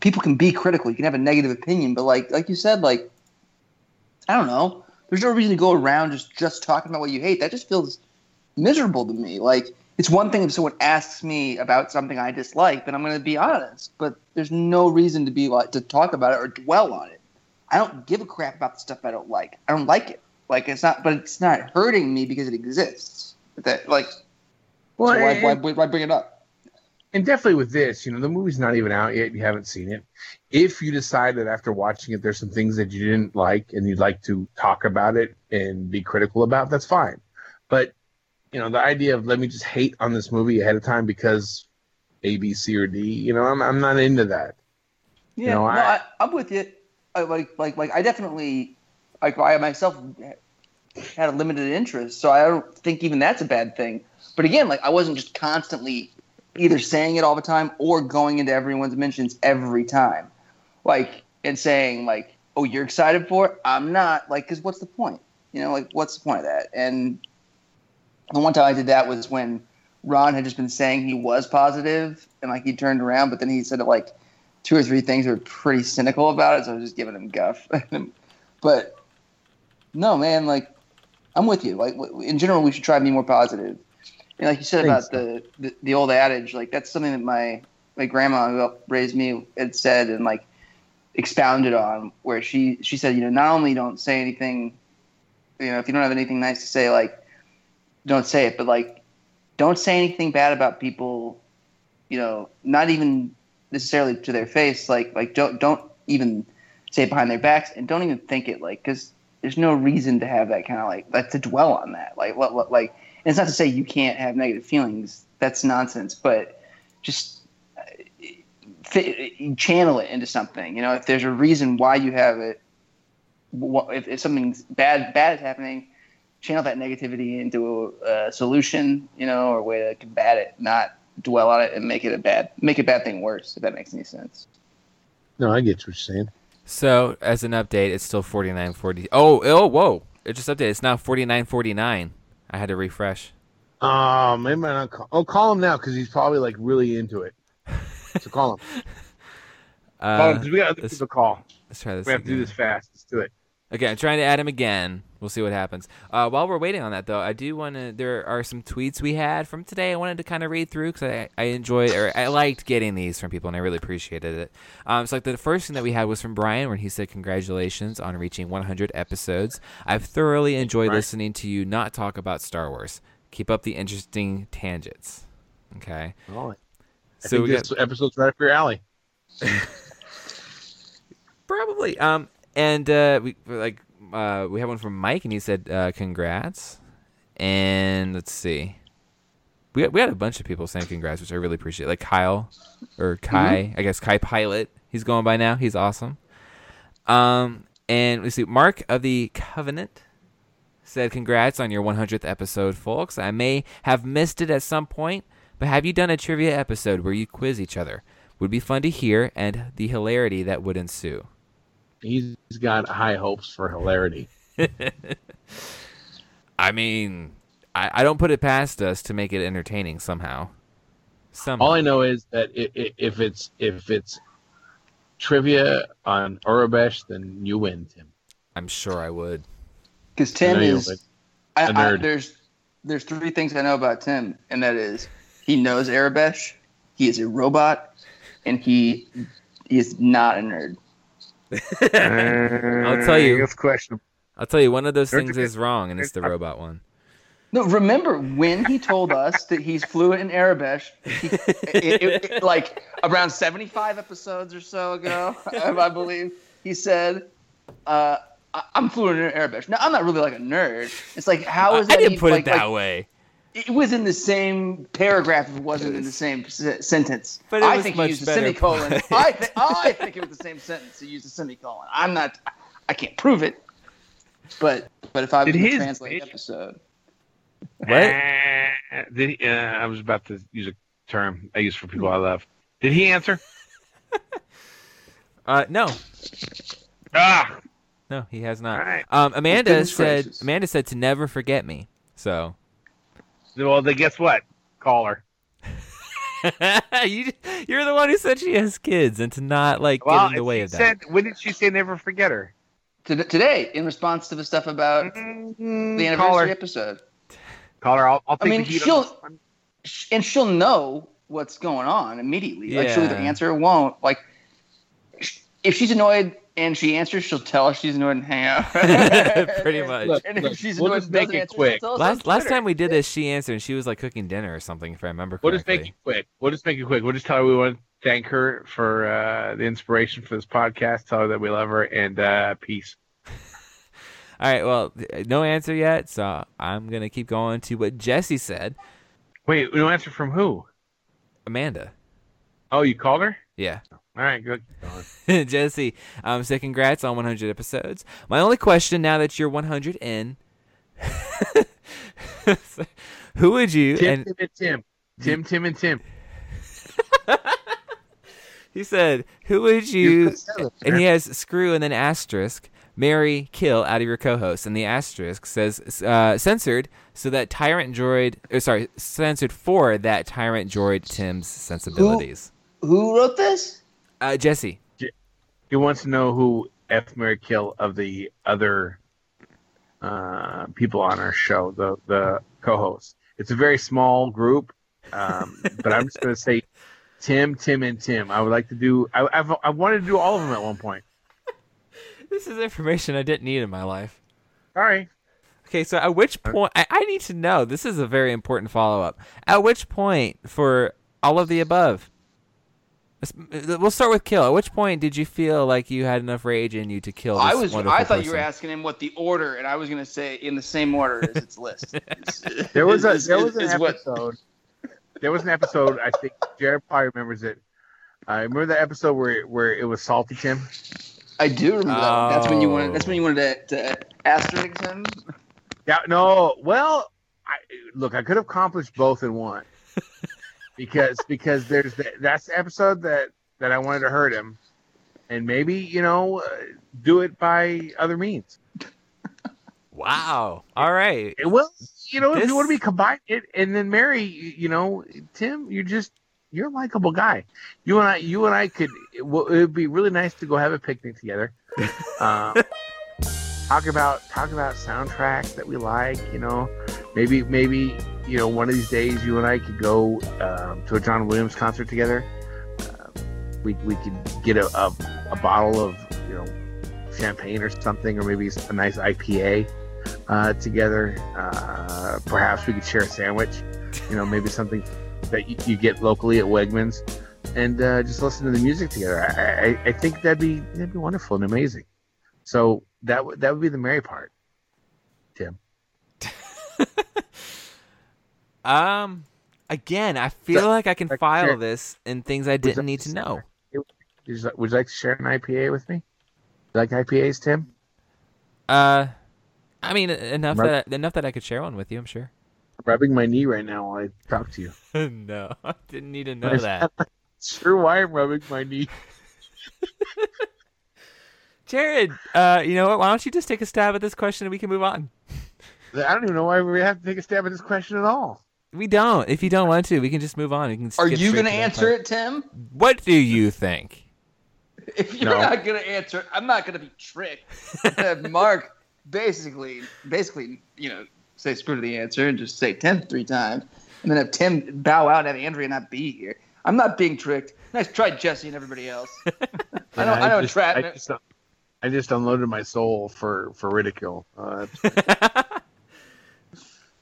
people can be critical, you can have a negative opinion, but like like you said, like I don't know. There's no reason to go around just just talking about what you hate. That just feels miserable to me. Like it's one thing if someone asks me about something I dislike, then I'm going to be honest. But there's no reason to be like to talk about it or dwell on it. I don't give a crap about the stuff I don't like. I don't like it. Like it's not, but it's not hurting me because it exists. That like, Well, so why, why, why bring it up? And definitely with this, you know, the movie's not even out yet. You haven't seen it. If you decide that after watching it, there's some things that you didn't like and you'd like to talk about it and be critical about, that's fine. But, you know, the idea of let me just hate on this movie ahead of time because A, B, C, or D, you know, I'm, I'm not into that. Yeah, know, no, I- I, I'm with you. I, like, like, like, I definitely, like, I myself had a limited interest, so I don't think even that's a bad thing. But again, like, I wasn't just constantly either saying it all the time or going into everyone's mentions every time, like, and saying like, "Oh, you're excited for it? I'm not." Like, because what's the point? You know, like, what's the point of that? And the one time I did that was when Ron had just been saying he was positive, and like he turned around, but then he said like two or three things were pretty cynical about it, so I was just giving him guff. but no, man, like I'm with you. Like in general, we should try to be more positive. Like you said Thanks. about the, the the old adage, like that's something that my my grandma who helped raise me had said and like expounded on, where she she said, you know, not only don't say anything, you know, if you don't have anything nice to say, like don't say it, but like don't say anything bad about people, you know, not even necessarily to their face, like like don't don't even say it behind their backs, and don't even think it, like because there's no reason to have that kind of like like to dwell on that, like what what like. And it's not to say you can't have negative feelings. That's nonsense, but just uh, fi- channel it into something. You know, if there's a reason why you have it, wh- if, if something bad bad is happening, channel that negativity into a, a solution. You know, or a way to combat it, not dwell on it and make it a bad make a bad thing worse. If that makes any sense. No, I get what you're saying. So as an update, it's still forty nine forty. Oh, oh, whoa! It just updated. It's now forty nine forty nine. I had to refresh. Oh, maybe I not call. Oh, call him now because he's probably like really into it. So call him. call him Uh, we got other let's- people to call. let's try this. We have to do this fast. Let's do it. Okay, I'm trying to add him again. We'll see what happens. Uh, while we're waiting on that, though, I do want to. There are some tweets we had from today. I wanted to kind of read through because I, I enjoyed or I liked getting these from people and I really appreciated it. Um, so like the first thing that we had was from Brian, where he said, "Congratulations on reaching 100 episodes. I've thoroughly enjoyed Right. listening to you not talk about Star Wars. Keep up the interesting tangents." Okay, I so we got this episode's right up your alley. Probably. Um, and uh, we like uh, we have one from Mike, and he said, uh, "Congrats." And let's see, we we had a bunch of people saying congrats, which I really appreciate. Like Kyle or Kai, I guess Kai Pilot. He's going by now. He's awesome. Um, and we see Mark of the Covenant said, "Congrats on your 100th episode, folks. I may have missed it at some point, but have you done a trivia episode where you quiz each other? Would be fun to hear, and the hilarity that would ensue." He's got high hopes for hilarity. I mean, I, I don't put it past us to make it entertaining somehow. Somehow. All I know is that i i if it's if it's trivia on Aurebesh, then you win, Tim. I'm sure I would. Because Tim is would. I, A I, nerd. there's there's three things I know about Tim, and that is he knows Aurebesh, he is a robot, and he he is not a nerd. I'll tell you. It's questionable. I'll tell you, one of those things is wrong, and it's the robot one. No, remember when he told us that he's fluent in Aurebesh? He, it, it, it- like around 75 episodes or so ago, I believe he said, uh, I- "I'm fluent in Aurebesh." Now I'm not really like a nerd. It's like how is I, I didn't even- put like, it that like, way. It was in the same paragraph. If it wasn't in the same se- sentence. But it I was think much he used a semicolon. I, th- I think it was the same sentence. He used a semicolon. I'm not. I can't prove it. But but if I was Did to his translate bitch- the episode, What? Uh, did he, uh, I was about to use a term I use for people I love. Did he answer? Uh, no, Ah, no, he has not. right. Um, Amanda said. gracious. Amanda said to never forget me. So. Well, then guess what? Call her. you, you're the one who said she has kids, and to not like Well, get in the way she of that. when did she say never forget her? to, today, in response to the stuff about the Mm, anniversary call her. episode, Call her. I'll, I'll I mean, the heat she'll- this and she'll know what's going on immediately. Like she'll either answer or won't. Like if she's annoyed and she answers, she'll tell us she's annoyed and hang out. Pretty much. Look, And if look, she's we'll annoyed just make it answer, quick. she'll tell us on Last last time we did this, she answered, and she was like cooking dinner or something, if I remember correctly. We'll just make it quick. We'll just make it quick. We'll just tell her we want to thank her for uh, the inspiration for this podcast. Tell her that we love her and uh, peace. All right, well, no answer yet, so I'm gonna keep going to what Jesse said. Wait, no answer from who? Amanda, Oh, you called her? yeah, All right, good. Keep going. Jesse, um, said congrats on 100 episodes. My only question now that you're 100 in, who would you? Tim, and Tim, and Tim. Tim, Tim, and Tim. he said, who would you? and he has screw and then asterisk. Marry, kill out of your co-host, and the asterisk says uh, censored so that tyrant droid, or sorry, censored for that tyrant droid Tim's sensibilities. Who wrote this? Uh, Jesse, He wants to know who F. Mary Kill of the other uh, people on our show, the the co-hosts. It's a very small group, um, but I'm just going to say Tim, Tim, and Tim. I would like to do. I, I've I wanted to do all of them at one point. This is information I didn't need in my life. Sorry. Okay, so at which point I, I need to know. This is a very important follow up. At which point for all of the above? Let's- uh, We'll start with kill. At which point did you feel like you had enough rage in you to kill? This I was. I thought you were asking him what the order, and I was going to say in the same order as its list. There was a Is- there is- was an is what- episode. There was an episode. I think Jared probably remembers it. I remember the episode where where it was salty Tim. I do remember that. One. That's when you wanted. Oh. That's when you wanted to, to asterisk him. Yeah, no. Well, I, look, I could have accomplished both in one because because there's the, that's the episode that that I wanted to hurt him, and maybe you know uh, do it by other means. Wow. All right. It will, you know, if you want to be combined it and then Mary, you know, Tim, you're just you're a likable guy. You and I, you and I could. It would be really nice to go have a picnic together. Um, talk about talk about soundtracks that we like. You know, maybe maybe you know one of these days you and I could go um, to a John Williams concert together. Uh, we we could get a, a a bottle of you know champagne or something, or maybe a nice IPA uh, together. Uh, perhaps we could share a sandwich. You know, maybe something that you, you get locally at Wegmans, and uh, just listen to the music together. I, I, I think that'd be that'd be wonderful and amazing. So that would that would be the merry part. Um. Again, I feel So- like I can like, file share- this in things I didn't need to know. Would you, like to share an IPA with me? Like IPAs, Tim? Uh, I mean enough Right. that enough that I could share one with you. I'm sure. I'm rubbing my knee right now while I talk to you. no, I didn't need to know that. Sure, why I'm rubbing my knee. Jared, uh, you know what? Why don't you just take a stab at this question and we can move on? I don't even know why we have to take a stab at this question at all. We don't. If you don't want to, we can just move on. We can Are you going to to answer part. it, Tim? What do you think? If you're No. not going to answer it, I'm not going to be tricked. Mark basically, basically, you know, say screw to the answer and just say Tim three times, and then have Tim bow out and have Andrea not be here. I'm not being tricked. Nice try, Jesse and everybody else. I know, I know, just, trap. I just, I just unloaded my soul for for ridicule. Uh,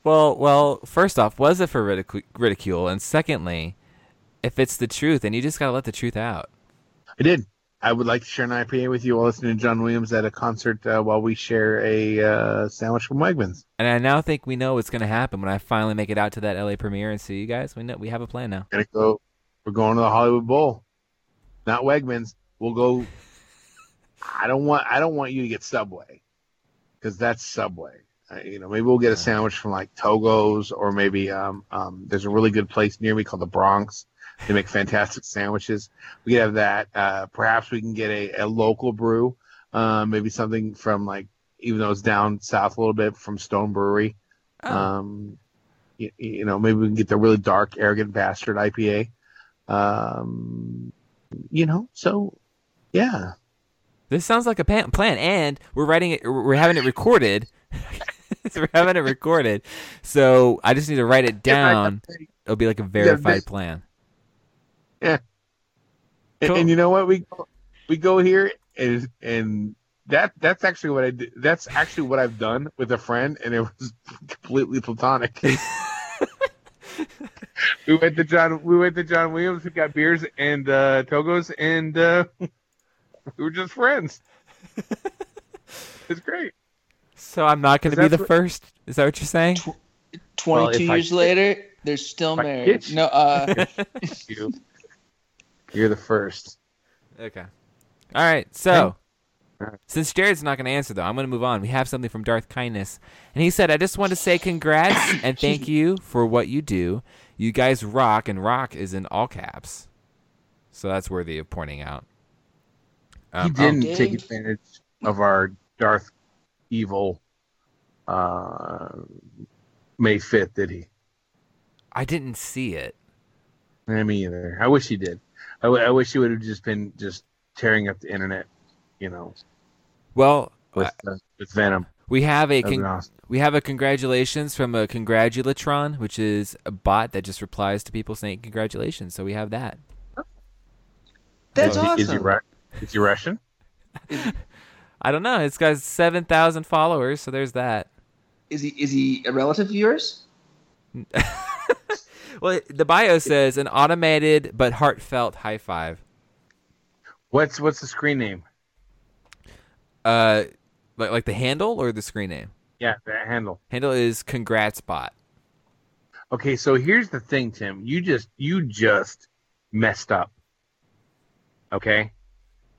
Well, well. First off, was it for ridicu- ridicule? And secondly, if it's the truth, then you just gotta let the truth out. I did. I would like to share an IPA with you while listening to John Williams at a concert uh, while we share a uh, sandwich from Wegmans. And I now think we know what's gonna happen when I finally make it out to that LA premiere and see you guys. We know we have a plan now. Gonna go. We're going to the Hollywood Bowl, not Wegmans. We'll go. I don't want. I don't want you to get Subway, because that's Subway. Uh, you know, maybe we'll get a sandwich from like Togo's, or maybe um, um, there's a really good place near me called the Bronx. They make fantastic sandwiches. We could have that. Uh, perhaps we can get a, a local brew, uh, maybe something from like, even though it's down south a little bit, from Stone Brewery. Oh. Um, you, you know, maybe we can get the really dark, arrogant bastard IPA. Um, you know, so yeah, This sounds like a plan, and we're writing it. We're having it recorded. we're having it recorded, so I just need to write it down. It'll be like a verified this- plan. And, Cool. and you know what? We go, we go here and and that that's actually what I did. That's actually what I've done with a friend, and it was completely platonic. we went to John. We went to John Williams. We got beers and uh, Togo's, and uh, we were just friends. It's great. So I'm not going to be the what- first. Is that what you're saying? Well, 22 if I years get- later, they're still married. get you- No, uh, You, you're the first. Okay. All right. So, All right. since Jared's not going to answer, though, I'm going to move on. We have something from Darth Kindness. And he said, I just want to say congrats and thank you for what you do. You guys rock, and rock is in all caps. So that's worthy of pointing out. he Um, didn't Dave? take advantage of our Darth Evil uh, May 5th, did he? I didn't see it. Eh, Me either. I wish he did. I, w- I wish he would have just been just tearing up the internet, you know, Well, with uh, with Venom. we have a con- awesome. we have a congratulations from a congratulatron, which is a bot that just replies to people saying congratulations. So we have that. That's is, he- awesome. Is he, Ru- is he Russian? I don't know. It's got seven thousand followers, so there's that. Is he is he a relative of yours? Well, the bio says an automated but heartfelt high five. What's what's the screen name? Uh, like like the handle or the screen name. Yeah, the handle. Handle is congratsbot. Okay, so here's the thing, Tim. You just you just messed up. Okay,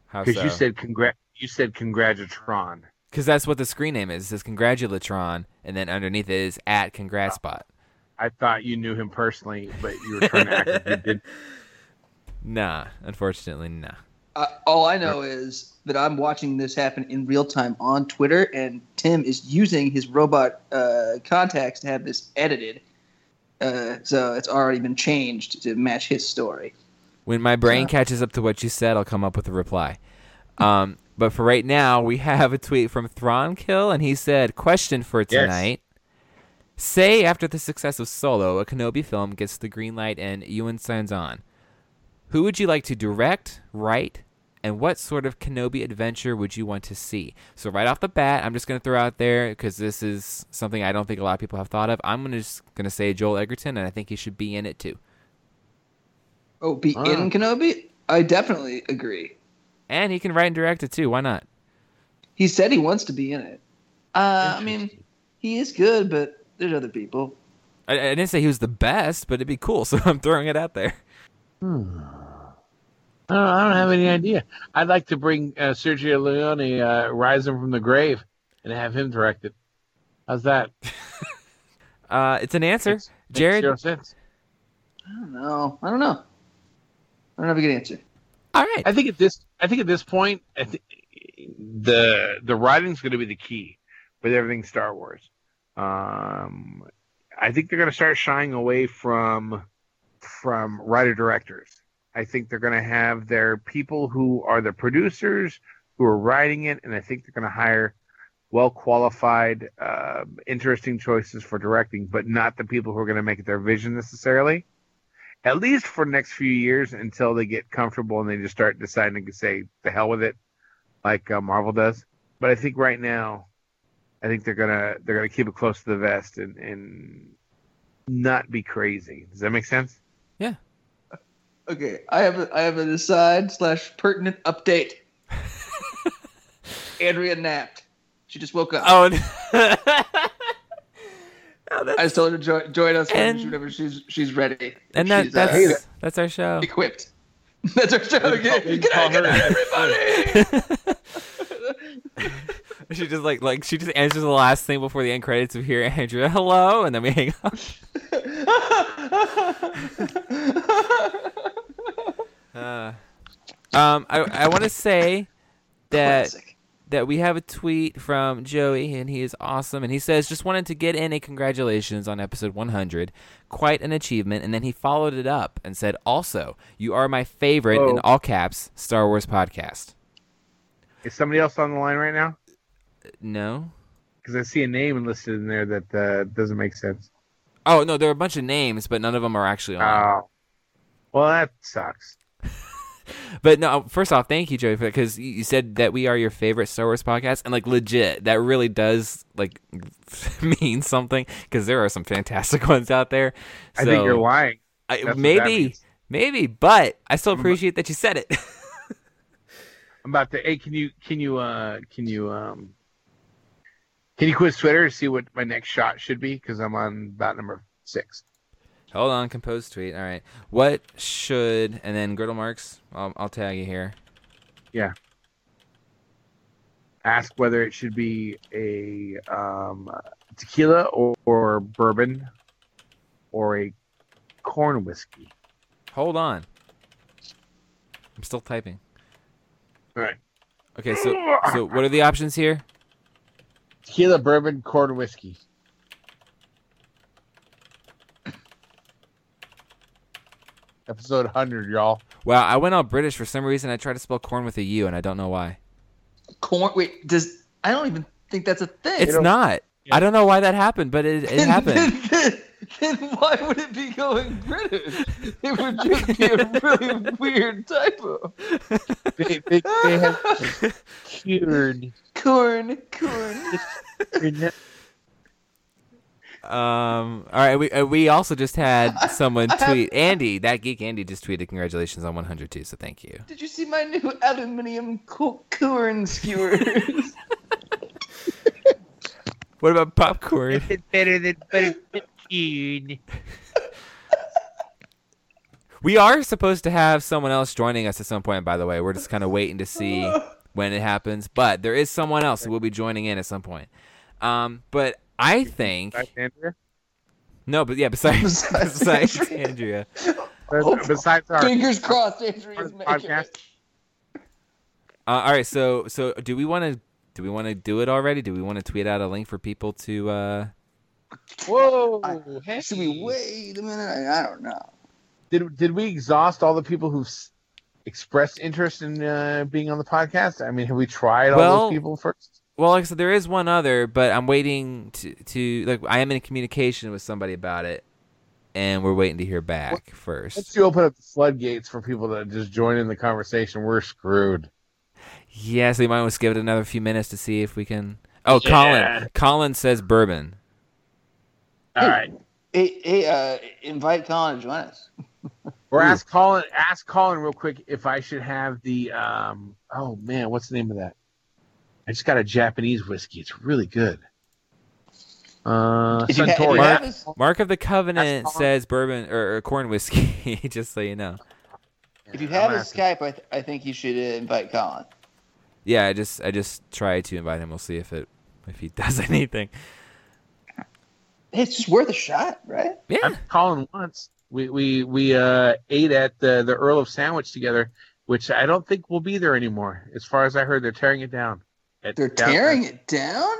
How because so? you said congrat you said congratulation. Because that's what the screen name is. It says Congratulatron, and then underneath it is at Congratsbot. I thought you knew him personally, but you were trying to act like you did. Nah, unfortunately, nah. Uh, all I know is that I'm watching this happen in real time on Twitter, and Tim is using his robot uh, contacts to have this edited. Uh, so it's already been changed to match his story. When my brain catches up to what you said, I'll come up with a reply. Um, but for right now, we have a tweet from Thronkill, and he said, "Question for Yes. tonight: Say after the success of Solo, a Kenobi film gets the green light and Ewan signs on. Who would you like to direct, write, and what sort of Kenobi adventure would you want to see? So right off the bat, I'm just going to throw out there because this is something I don't think a lot of people have thought of. I'm gonna just going to say Joel Edgerton, and I think he should be in it too. Oh, be Ah. in Kenobi? I definitely agree. And he can write and direct it too. Why not? He said he wants to be in it. Uh, I mean, he is good, but there's other people. I, I didn't say he was the best, but it'd be cool, so I'm throwing it out there. I don't, I don't have any idea. I'd like to bring uh, Sergio Leone, uh, rise him from the grave, and have him direct it. How's that? Uh, it's an answer. Makes- makes Jared, zero sense. I don't know. I don't know. I don't have a good answer. all right. I think at this, I think at this point, I thi- the the writing's going to be the key with everything Star Wars. Um, I think they're going to start shying away from from writer directors. I think they're going to have their people who are the producers who are writing it, and I think they're going to hire well qualified, uh, interesting choices for directing, but not the people who are going to make it their vision necessarily. At least for the next few years until they get comfortable and they just start deciding to say the hell with it, like uh, Marvel does. But I think right now, I think they're gonna they're gonna keep it close to the vest and and not be crazy. Does that make sense? Yeah. Okay, I have a, I have an aside slash pertinent update. Andrea napped. She just woke up. Oh, no. Oh, I that's, just told her to join, join us And- whenever she's she's ready. and that, she's, uh, that's that's our show. equipped. That's our show. We call- Get, we get call out, get her- everybody! She just like like she just answers the last thing before the end credits. of here, Andrea, hello, and then we hang up. Uh, um, I I want to say that Classic. That we have a tweet from Joey, and he is awesome. And he says, just wanted to get in a congratulations on episode 100. Quite an achievement. And then he followed it up and said, also, you are my favorite, in all caps, Star Wars podcast. Is somebody else on the line right now? No? Because I see a name listed in there that uh, doesn't make sense. Oh, no, there are a bunch of names, but none of them are actually on. Oh, well, that sucks. But no, first off, thank you, Joey, because you said that we are your favorite Star Wars podcast, and like legit, that really does like mean something because there are some fantastic ones out there. I think you're lying. I, That's what that maybe, maybe, but I still appreciate that you said it. I'm about to. Hey, can you can you uh can you um can you quiz Twitter to see what my next shot should be? Because I'm on about number six. Hold on, compose tweet. All right, what should and then Griddle marks? I'll, I'll tag you here. Yeah. Ask whether it should be a um, tequila or, or bourbon or a corn whiskey. Hold on. I'm still typing. All right. Okay, so so what are the options here? Tequila, bourbon, corn whiskey. Episode 100, y'all. Wow, I went all British for some reason. I tried to spell corn with a U, and I don't know why. Corn. Wait, does I don't even think that's a thing. It's don't- not. I don't know why that happened, but it, it happened. then, then why would it be going British? It would just be a really weird typo. They, they, they have cured. Corn, corn. Um. All right. We uh, we also just had someone tweet Andy. That geek Andy just tweeted congratulations on 100 too. So thank you. Did you see my new aluminium co- corn skewers? What about popcorn? It's better than butterbean. We are supposed to have someone else joining us at some point. By the way, we're just kind of waiting to see when it happens. But there is someone else who will be joining in at some point. Um. But I think Andrea? no. But yeah. Besides Besides besides Andrea. Andrea. Besides our Fingers crossed, Andrea's making it. Uh, all right. So so do we want to do we want to do it already? Do we want to tweet out a link for people to? uh whoa, I- hey. Should we wait a minute? I, I don't know. Did did we exhaust all the people who've expressed interest in uh, being on the podcast? I mean, have we tried all those people first? Well, like I said, there is one other, but I'm waiting to to like I am in communication with somebody about it, and we're waiting to hear back Once first. you open up the floodgates for people to just join in the conversation, we're screwed. Yeah, so you might want to give it another few minutes to see if we can. Oh, Yeah. Colin. Colin says bourbon. All right. Hey, hey, uh, invite Colin to join us. Or Ooh. ask Colin. Ask Colin real quick if I should have the. um Oh man, what's the name of that? I just got a Japanese whiskey. It's really good. Uh, If ha- if Suntory. have Mark of the Covenant says bourbon or, or corn whiskey. just so you know. If you I'm have gonna Skype, I, th- I think you should uh, invite Colin. Yeah, I just I just tried to invite him. We'll see if it if he does anything. It's just worth a shot, right? Yeah. I've Colin once. We we we uh, ate at the the Earl of Sandwich together, which I don't think will be there anymore. As far as I heard, they're tearing it down. They're tearing it down.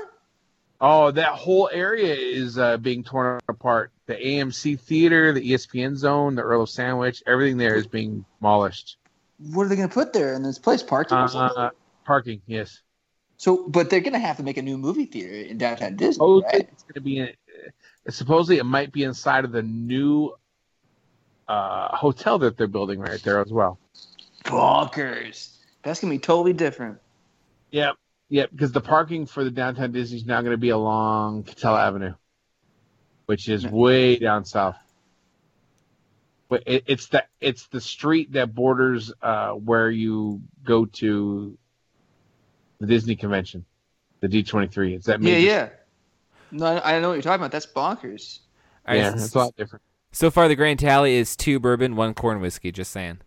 Oh, that whole area is uh, being torn apart. The AMC Theater, the ESPN Zone, the Earl of Sandwich, everything there is being demolished. What are they going to put there in this place? Parking or? Uh, parking, yes. So, but they're going to have to make a new movie theater in downtown Disney, Oh, right? it's going to be. In, uh, supposedly, it might be inside of the new uh, hotel that they're building right there as well. Bonkers. That's going to be totally different. Yep, yep. Because the parking for the downtown Disney is now going to be along Katella Avenue, which is way down south. But it, it's the it's the street that borders uh, where you go to the Disney convention, the D twenty three. It's that me? Yeah, yeah. No, I I don't know what you're talking about. That's bonkers. All right, yeah, s- it's a lot different. So far, the grand tally is two bourbon, one corn whiskey. Just saying.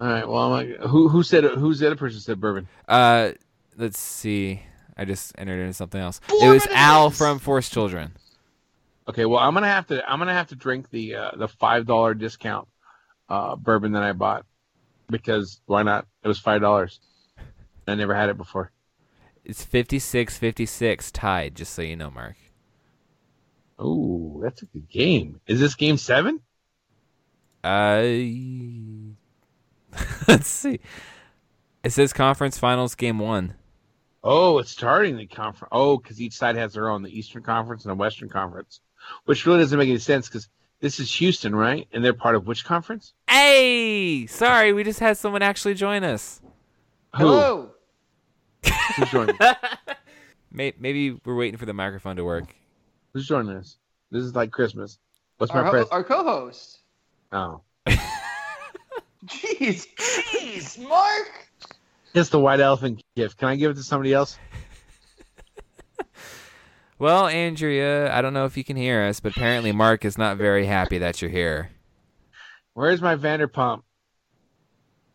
All right. Well, I'm like, who who said it? Who's the other person said bourbon? Uh, let's see. I just entered into something else. It was Bourbon it Al from Forced Children. Okay. Well, I'm gonna have to I'm gonna have to drink the uh, the five dollar discount uh, bourbon that I bought because why not? It was five dollars. I never had it before. It's 56-56 tied. Just so you know, Mark. Oh, that's a good game. Is this game seven? Uh, let's see. It says conference finals game one. Oh, it's starting the conference. Oh, because each side has their own, the Eastern Conference and the Western Conference, which really doesn't make any sense because this is Houston, right? And they're part of which conference? Hey, sorry, we just had someone actually join us. Who? Hello. Who's joining? May- Maybe we're waiting for the microphone to work. Who's joining us? This is like Christmas. What's Our, my ho- present? our co-host. Oh, Jeez, jeez, Mark. It's the white elephant gift. Can I give it to somebody else? Well, Andrea, I don't know if you can hear us, but apparently Mark is not very happy that you're here. Where's my Vanderpump?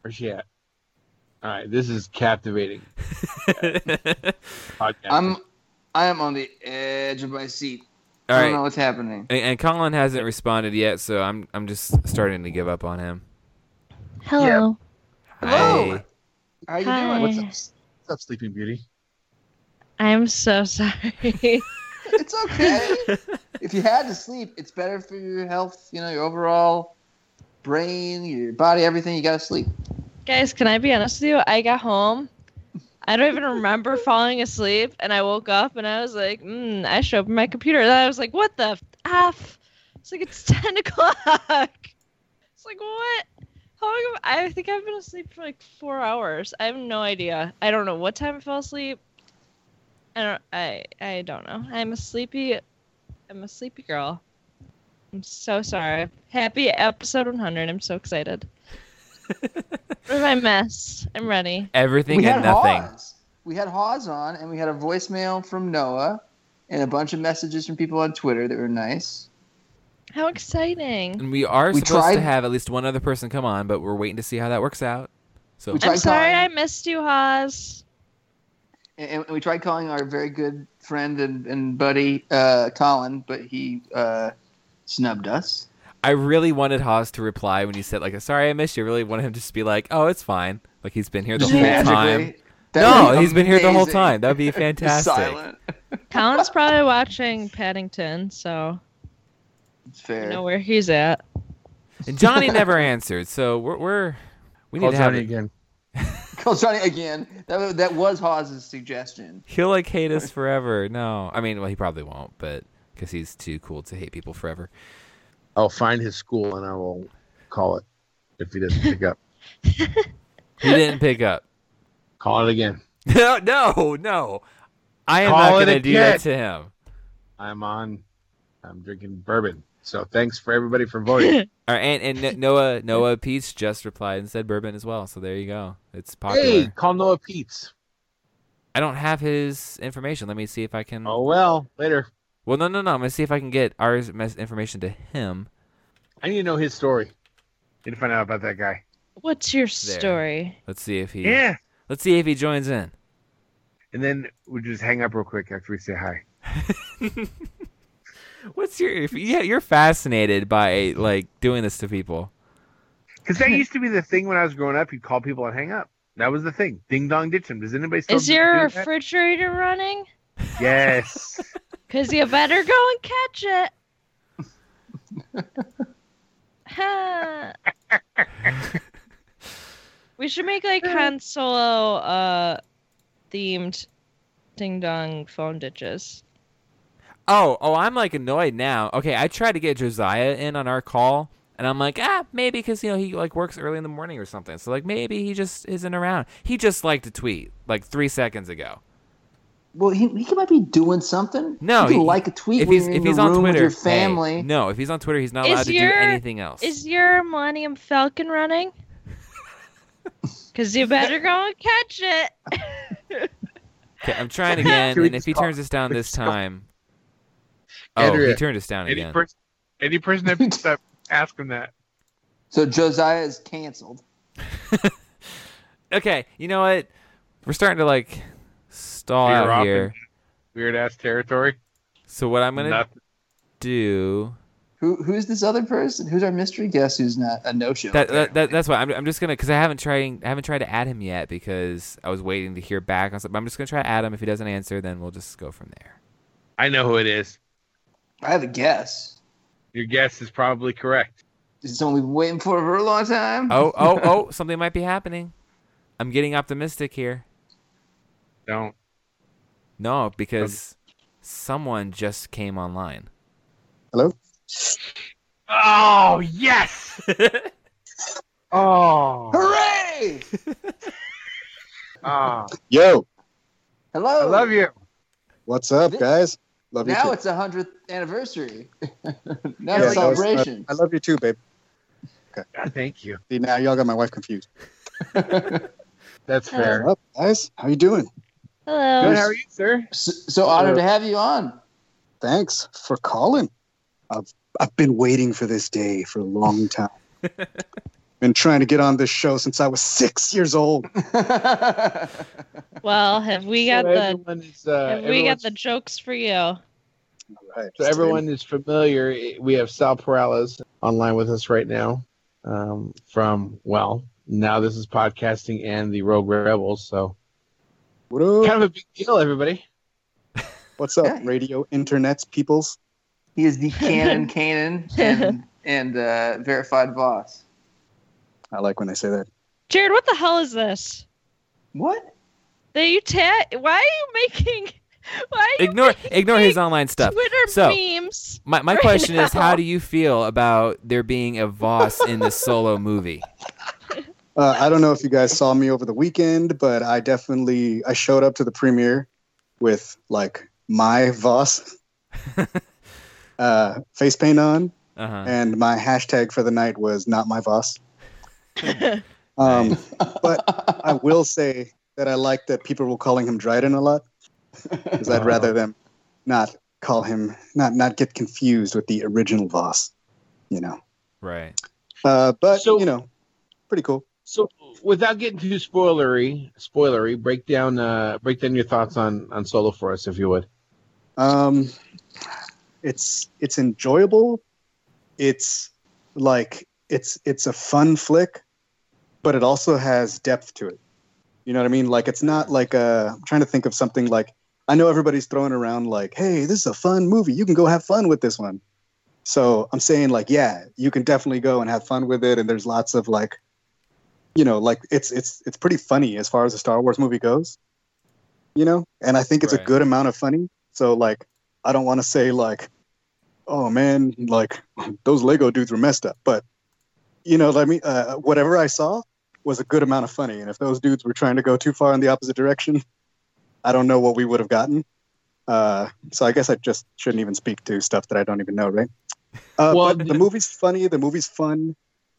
Where's she at? All right, this is captivating. I'm I am on the edge of my seat. All I don't know what's happening. and, and Colin hasn't responded yet, so I'm I'm just starting to give up on him. Hello. Hello. Hi. How you Hi. doing? What's up? What's up, Sleeping Beauty? I'm so sorry. It's okay. if you had to sleep, it's better for your health. You know, your overall brain, your body, everything. You gotta sleep. Guys, can I be honest with you? I got home. I don't even remember falling asleep, and I woke up and I was like, mm, I should open my computer. And I was like, what the f? It's like it's ten o'clock. It's like what? How long have I think I've been asleep for like four hours. I have no idea. I don't know what time I fell asleep. I don't. I I don't know. I'm a sleepy. I'm a sleepy girl. I'm so sorry. Happy episode 100. I'm so excited. what have I missed? I'm ready. Everything we and nothing. Hawes. We had Hawes on, and we had a voicemail from Noah, and a bunch of messages from people on Twitter that were nice. How exciting! And we are We supposed tried- to have at least one other person come on, but we're waiting to see how that works out. So I'm sorry calling- I missed you, Haas. And, and we tried calling our very good friend and, and buddy uh, Colin, but he uh, snubbed us. I really wanted Haas to reply when you said like, "Sorry, I missed you." I really wanted him to just be like, "Oh, it's fine." Like he's been here the whole magically. time. That No, be he's been here the whole time. That would be fantastic. Silent. Colin's probably watching Paddington, so It's you fair. know where he's at. And Johnny never answered, so we're, we're we need Call to have Johnny it. again. Call Johnny again. That, that was Hawes' suggestion. He'll like hate us forever. No, I mean, well, he probably won't, but because he's too cool to hate people forever. I'll find his school and I will call it if he doesn't pick up. He didn't pick up. Call it again. No, no, no. I am Call not going to do that to him. I'm on. I'm drinking bourbon. So thanks for everybody for voting. All right, and and Noah Noah Peach just replied and said bourbon as well. So there you go. It's popular. hey, call Noah Pete's. I don't have his information. Let me see if I can. Oh well, later. Well, no, no, no. I'm gonna see if I can get our information to him. I need to know his story. Need to find out about that guy. What's your story? Let's see if he. Yeah. Let's see if he joins in. And then we just hang up real quick after we say hi. What's your? If, yeah, you're fascinated by like doing this to people. Because that used to be the thing when I was growing up. You'd call people and hang up. That was the thing. Ding dong ditch them. Does anybody still Is do your that? refrigerator running? Yes. Cause you better go and catch it. We should make like Han Solo uh themed ding dong phone ditches. Oh, oh, I'm like annoyed now. Okay, I tried to get Josiah in on our call, and I'm like, ah, maybe because you know he like works early in the morning or something. So like maybe he just isn't around. He just liked a tweet like three seconds ago. Well, he, he might be doing something. No, you can he- like a tweet If when he's you're if he's on Twitter, with your hey, family. no, if he's on Twitter, he's not Is allowed to do anything else. Is your Millennium Falcon running? Cause you better go and catch it. Okay, I'm trying again, and if he call- turns us down this time, oh, he turned us down any again. person, any person that picks up, ask him that. So Josiah is canceled. Okay, you know what? We're starting to like stall Veer out here. Weird ass territory. So what I'm gonna Nothing. do Who who's this other person? Who's our mystery guest? Who's not a no show? that, that, that that's why I'm, I'm just gonna because I haven't tried I haven't tried to add him yet because I was waiting to hear back on something. I'm just gonna try to add him. If he doesn't answer, then we'll just go from there. I know who it is. I have a guess. Your guess is probably correct. This is someone we've been waiting for for a long time. Oh oh oh! Something might be happening. I'm getting optimistic here. Don't. No, because someone just came online. Hello? Oh yes. oh. Hooray! oh. Yo, Hello. I love you. what's up, guys? Love you Now too. it's a hundredth anniversary. now Yeah, it's that uh, was- celebration. I love you too, babe. God, thank you. See, now y'all got my wife confused. That's fair. What's up, guys? How you doing? Hello. Good. How are you, sir? so, so honored uh, to have you on. Thanks for calling. I've I've been waiting for this day for a long time. been trying to get on this show since I was six years old. Well, have we got so the is, uh, have we got the jokes for you? All right. So everyone is familiar. We have Sal Perales online with us right now um, from well. Now this is podcasting and the Rogue Rebels. So What up? kind of a big deal, everybody. What's up, Yeah. radio internets peoples? he is the canon canon and and uh, verified boss. I like when they say that. Jared, what the hell is this? What? That you ta- Why are you making? Why are you Ignore making ignore his online stuff. Twitter So, memes? My my right question is, how do you feel about there being a Vos in the solo movie? Uh, I don't know if you guys saw me over the weekend, but I definitely I showed up to the premiere with like my Vos uh, face paint on, Uh huh. and my hashtag for the night was not my Vos. Um, but I will say that I like that people were calling him Dryden a lot because I'd rather them not call him not not get confused with the original Vos, you know. Right. Uh, but So- you know, pretty cool. So, without getting too spoilery, spoilery, break down uh, break down your thoughts on on Solo for us, if you would. Um, it's it's enjoyable. It's like it's it's a fun flick, but it also has depth to it. You know what I mean? Like it's not like a. I'm trying to think of something like I know everybody's throwing around like, "Hey, this is a fun movie. You can go have fun with this one." So I'm saying like, yeah, you can definitely go and have fun with it, and there's lots of like, you know, like it's it's it's pretty funny as far as a Star Wars movie goes. You know, and I think it's Right. a good amount of funny. So like, I don't want to say like, oh man, like those Lego dudes were messed up, but you know, let me uh, whatever I saw was a good amount of funny, and if those dudes were trying to go too far in the opposite direction, I don't know what we would have gotten. Uh, so I guess I just shouldn't even speak to stuff that I don't even know, right? Uh, Well, but the movie's funny. The movie's fun,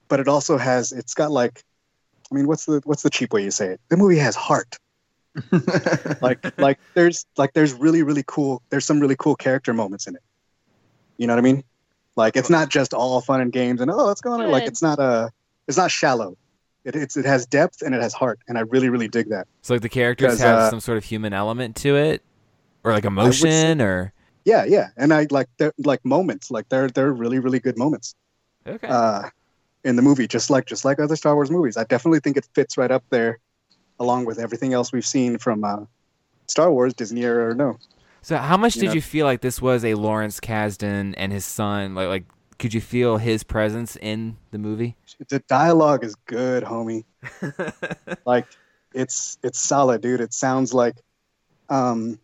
but it also has. It's got like, I mean, what's the what's the cheap way you say it? The movie has heart. like like there's like there's really really cool. There's some really cool character moments in it. You know what I mean? Like it's not just all fun and games and oh let's go on. it. Like it's not a it's not shallow. It it's it has depth and it has heart, and I really really dig that. So like the characters have uh, some sort of human element to it, or like would say- emotion, or Yeah, yeah, and I like they're like moments. Like they're they're really really good moments. okay. uh, in the movie, just like just like other Star Wars movies. I definitely think it fits right up there, along with everything else we've seen from uh, Star Wars, Disney era or no. So how much you did know- you feel like this was a Lawrence Kasdan and his son? Like like could you feel his presence in the movie? The dialogue is good, homie. like it's it's solid, dude. It sounds like, um,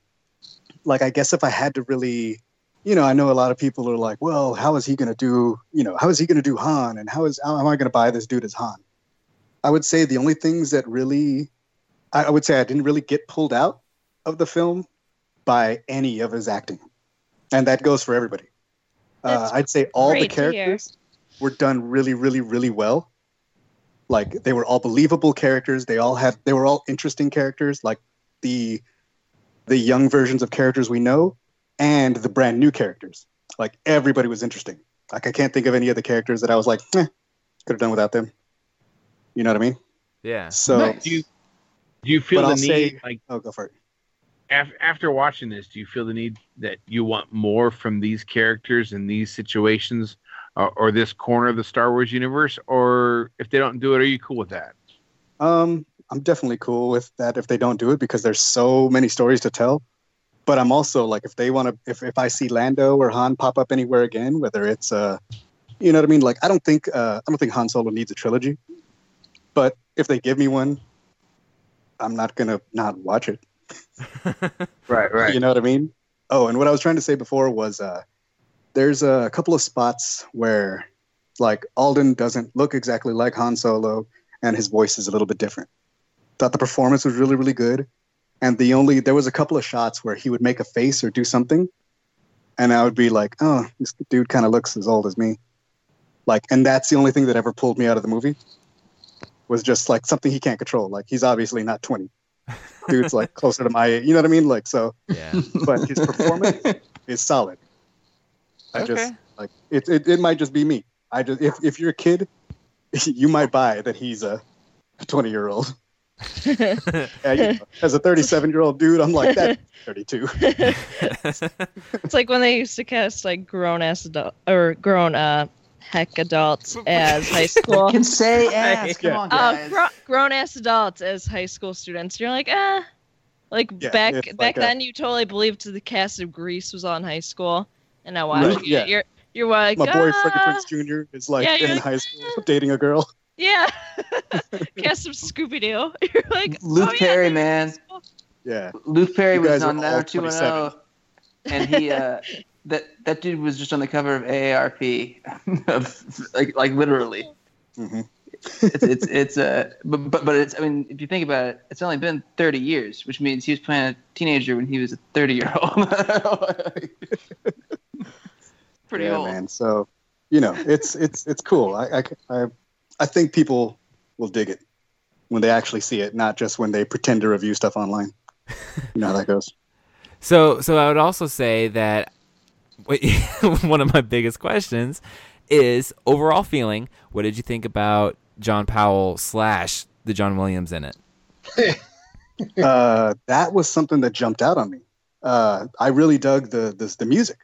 like I guess if I had to really, you know, I know a lot of people are like, well, how is he gonna do? You know, how is he gonna do Han? And how is how am I gonna buy this dude as Han? I would say the only things that really, I, I would say I didn't really get pulled out of the film by any of his acting, and that goes for everybody. Uh, I'd say all the great to hear. characters were done really, really, really well. Like they were all believable characters. They all had they were all interesting characters. Like the the young versions of characters we know and the brand new characters. Like everybody was interesting. Like I can't think of any of the characters that I was like, eh, could have done without them. You know what I mean? Yeah. So Nice. Do you do you feel But the I'll need say- like oh, go for it. Af- after watching this? Do you feel the need that you want more from these characters in these situations, or, or this corner of the Star Wars universe? Or if they don't do it, are you cool with that? Um, I'm definitely cool with that if they don't do it because there's so many stories to tell. But I'm also like, if they want to, if, if I see Lando or Han pop up anywhere again, whether it's uh, you know what I mean? Like, I don't think uh, I don't think Han Solo needs a trilogy, but if they give me one, I'm not gonna not watch it. Right, right. You know what I mean? Oh, and what I was trying to say before was uh, there's a couple of spots where like Alden doesn't look exactly like Han Solo, and his voice is a little bit different. Thought the performance was really really good, and the only there was a couple of shots where he would make a face or do something, and I would be like, oh, this dude kind of looks as old as me, like, and that's the only thing that ever pulled me out of the movie. Was just like something he can't control. Like he's obviously not twenty. Dude's like closer to my. You know what I mean? Like so Yeah. but his performance is solid. I just like it, it. It might just be me. I just if if you're a kid, you might buy that he's a twenty year old. As a thirty seven year old dude, I'm like that thirty two. It's like when they used to cast like grown ass adult or grown uh heck adults as high school. can say ass. Come Yeah. on, Uh, guys. gro- grown ass adults as high school students. You're like, ah, like Yeah, back back like a- then, you totally believed the cast of Grease was on high school, and now watching Right, it, yeah. you're you're like, My boy Freddie ah, Prince Jr. is like Yeah, in like, high school dating a girl. yeah, cast of Scooby Doo. You're like, Luke oh, Perry, they're man. Yeah. Luke Perry You was guys are on all 90210, and he uh, that that dude was just on the cover of AARP, of, like like literally. hmm It's it's it's uh, but, but but it's I mean if you think about it, it's only been 30 years, which means he was playing a teenager when he was a 30 year old. Pretty yeah, old. man. So, you know, it's it's it's cool. I, I I I think people will dig it when they actually see it, not just when they pretend to review stuff online. You know how that goes. So, so I would also say that wait, one of my biggest questions is overall feeling. What did you think about John Powell slash the John Williams in it? uh, that was something that jumped out on me. Uh, I really dug the, the the music.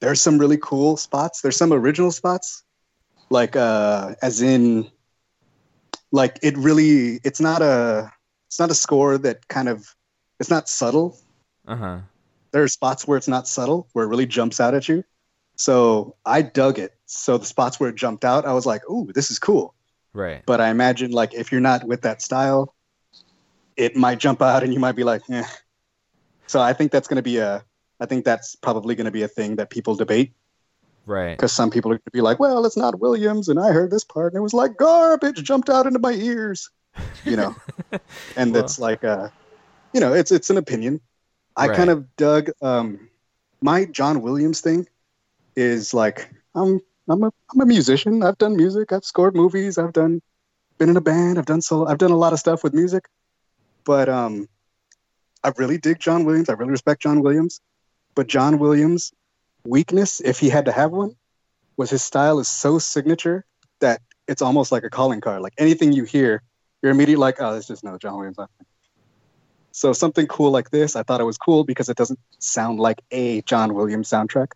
There's some really cool spots. There's some original spots, like uh, as in, like it really. It's not a. It's not a score that kind of. It's not subtle. Uh huh. There are spots where it's not subtle, where it really jumps out at you. So I dug it. So the spots where it jumped out, I was like, "Ooh, this is cool." Right. But I imagine like if you're not with that style, it might jump out and you might be like, eh. So I think that's going to be a, I think that's probably going to be a thing that people debate Right. because some people are going to be like, well, it's not Williams, and I heard this part and it was like garbage jumped out into my ears, you know, and Well- it's like, uh, you know, it's it's an opinion. I Right. kind of dug um, my John Williams thing is like I'm I'm a I'm a musician. I've done music. I've scored movies. I've done been in a band. I've done solo. I've done a lot of stuff with music, but um, I really dig John Williams. I really respect John Williams, but John Williams' weakness, if he had to have one, was his style is so signature that it's almost like a calling card. Like anything you hear, you're immediately like, oh, this is no John Williams. So something cool like this, I thought it was cool because it doesn't sound like a John Williams soundtrack.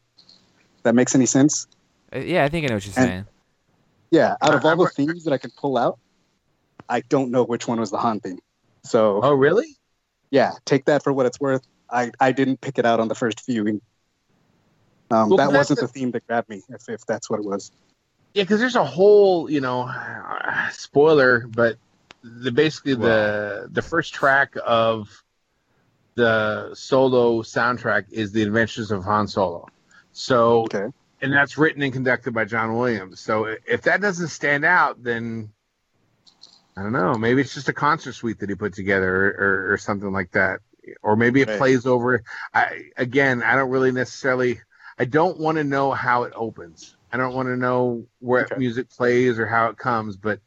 That makes any sense? Uh, Yeah, I think I know what you're And- saying. Yeah. Out of all the themes that I can pull out, I don't know which one was the Han theme. So Oh, really? yeah, take that for what it's worth. I, I didn't pick it out on the first viewing. Um, Well, that wasn't the- the theme that grabbed me, if, if that's what it was. Yeah, because there's a whole, you know, spoiler, but the basically the the first track of the solo soundtrack is the Adventures of Han Solo. So, Okay. and that's written and conducted by John Williams. So, if that doesn't stand out, then I don't know. Maybe it's just a concert suite that he put together, or, or, or something like that, or maybe it Right. plays over. I again, I don't really necessarily. I don't want to know how it opens. I don't want to know where Okay. music plays or how it comes, but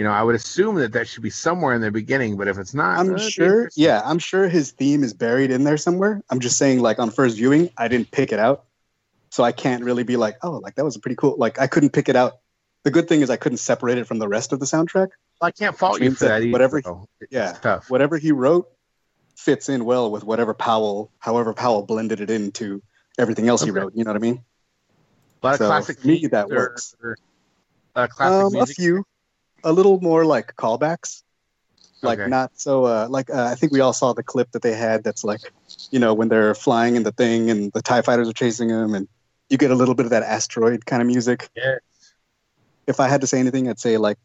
you know, I would assume that that should be somewhere in the beginning. But if it's not, uh, I'm sure. Yeah, I'm sure his theme is buried in there somewhere. I'm just saying, like on first viewing, I didn't pick it out, so I can't really be like, oh, like that was a pretty cool. Like I couldn't pick it out. The good thing is I couldn't separate it from the rest of the soundtrack. I can't fault you for that. Either, whatever-. Yeah, tough. Whatever he wrote fits in well with whatever Powell, however Powell blended it into everything else he wrote. You know what I mean? A lot of classic me, that or- works. or, uh, classic Um, a music. few, a little more like callbacks. Like Okay. not so. Uh, like uh, I think we all saw the clip that they had. That's like, you know, when they're flying in the thing and the Tie Fighters are chasing them, and you get a little bit of that asteroid kind of music. Yes. If I had to say anything, I'd say like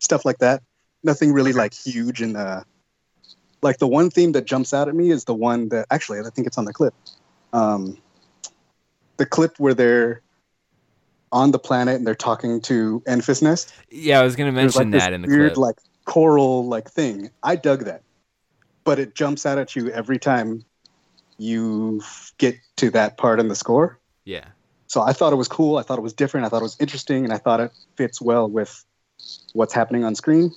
stuff like that. Nothing really like huge and uh, like the one theme that jumps out at me is the one that actually I think it's on the clip. Um, the clip where they're on the planet and they're talking to Enfys Nest. Yeah, I was gonna mention like, that in the weird clip. like coral like thing. I dug that, but it jumps out at you every time you get to that part in the score. yeah. So I thought it was cool. I thought it was different. I thought it was interesting, and I thought it fits well with what's happening on screen.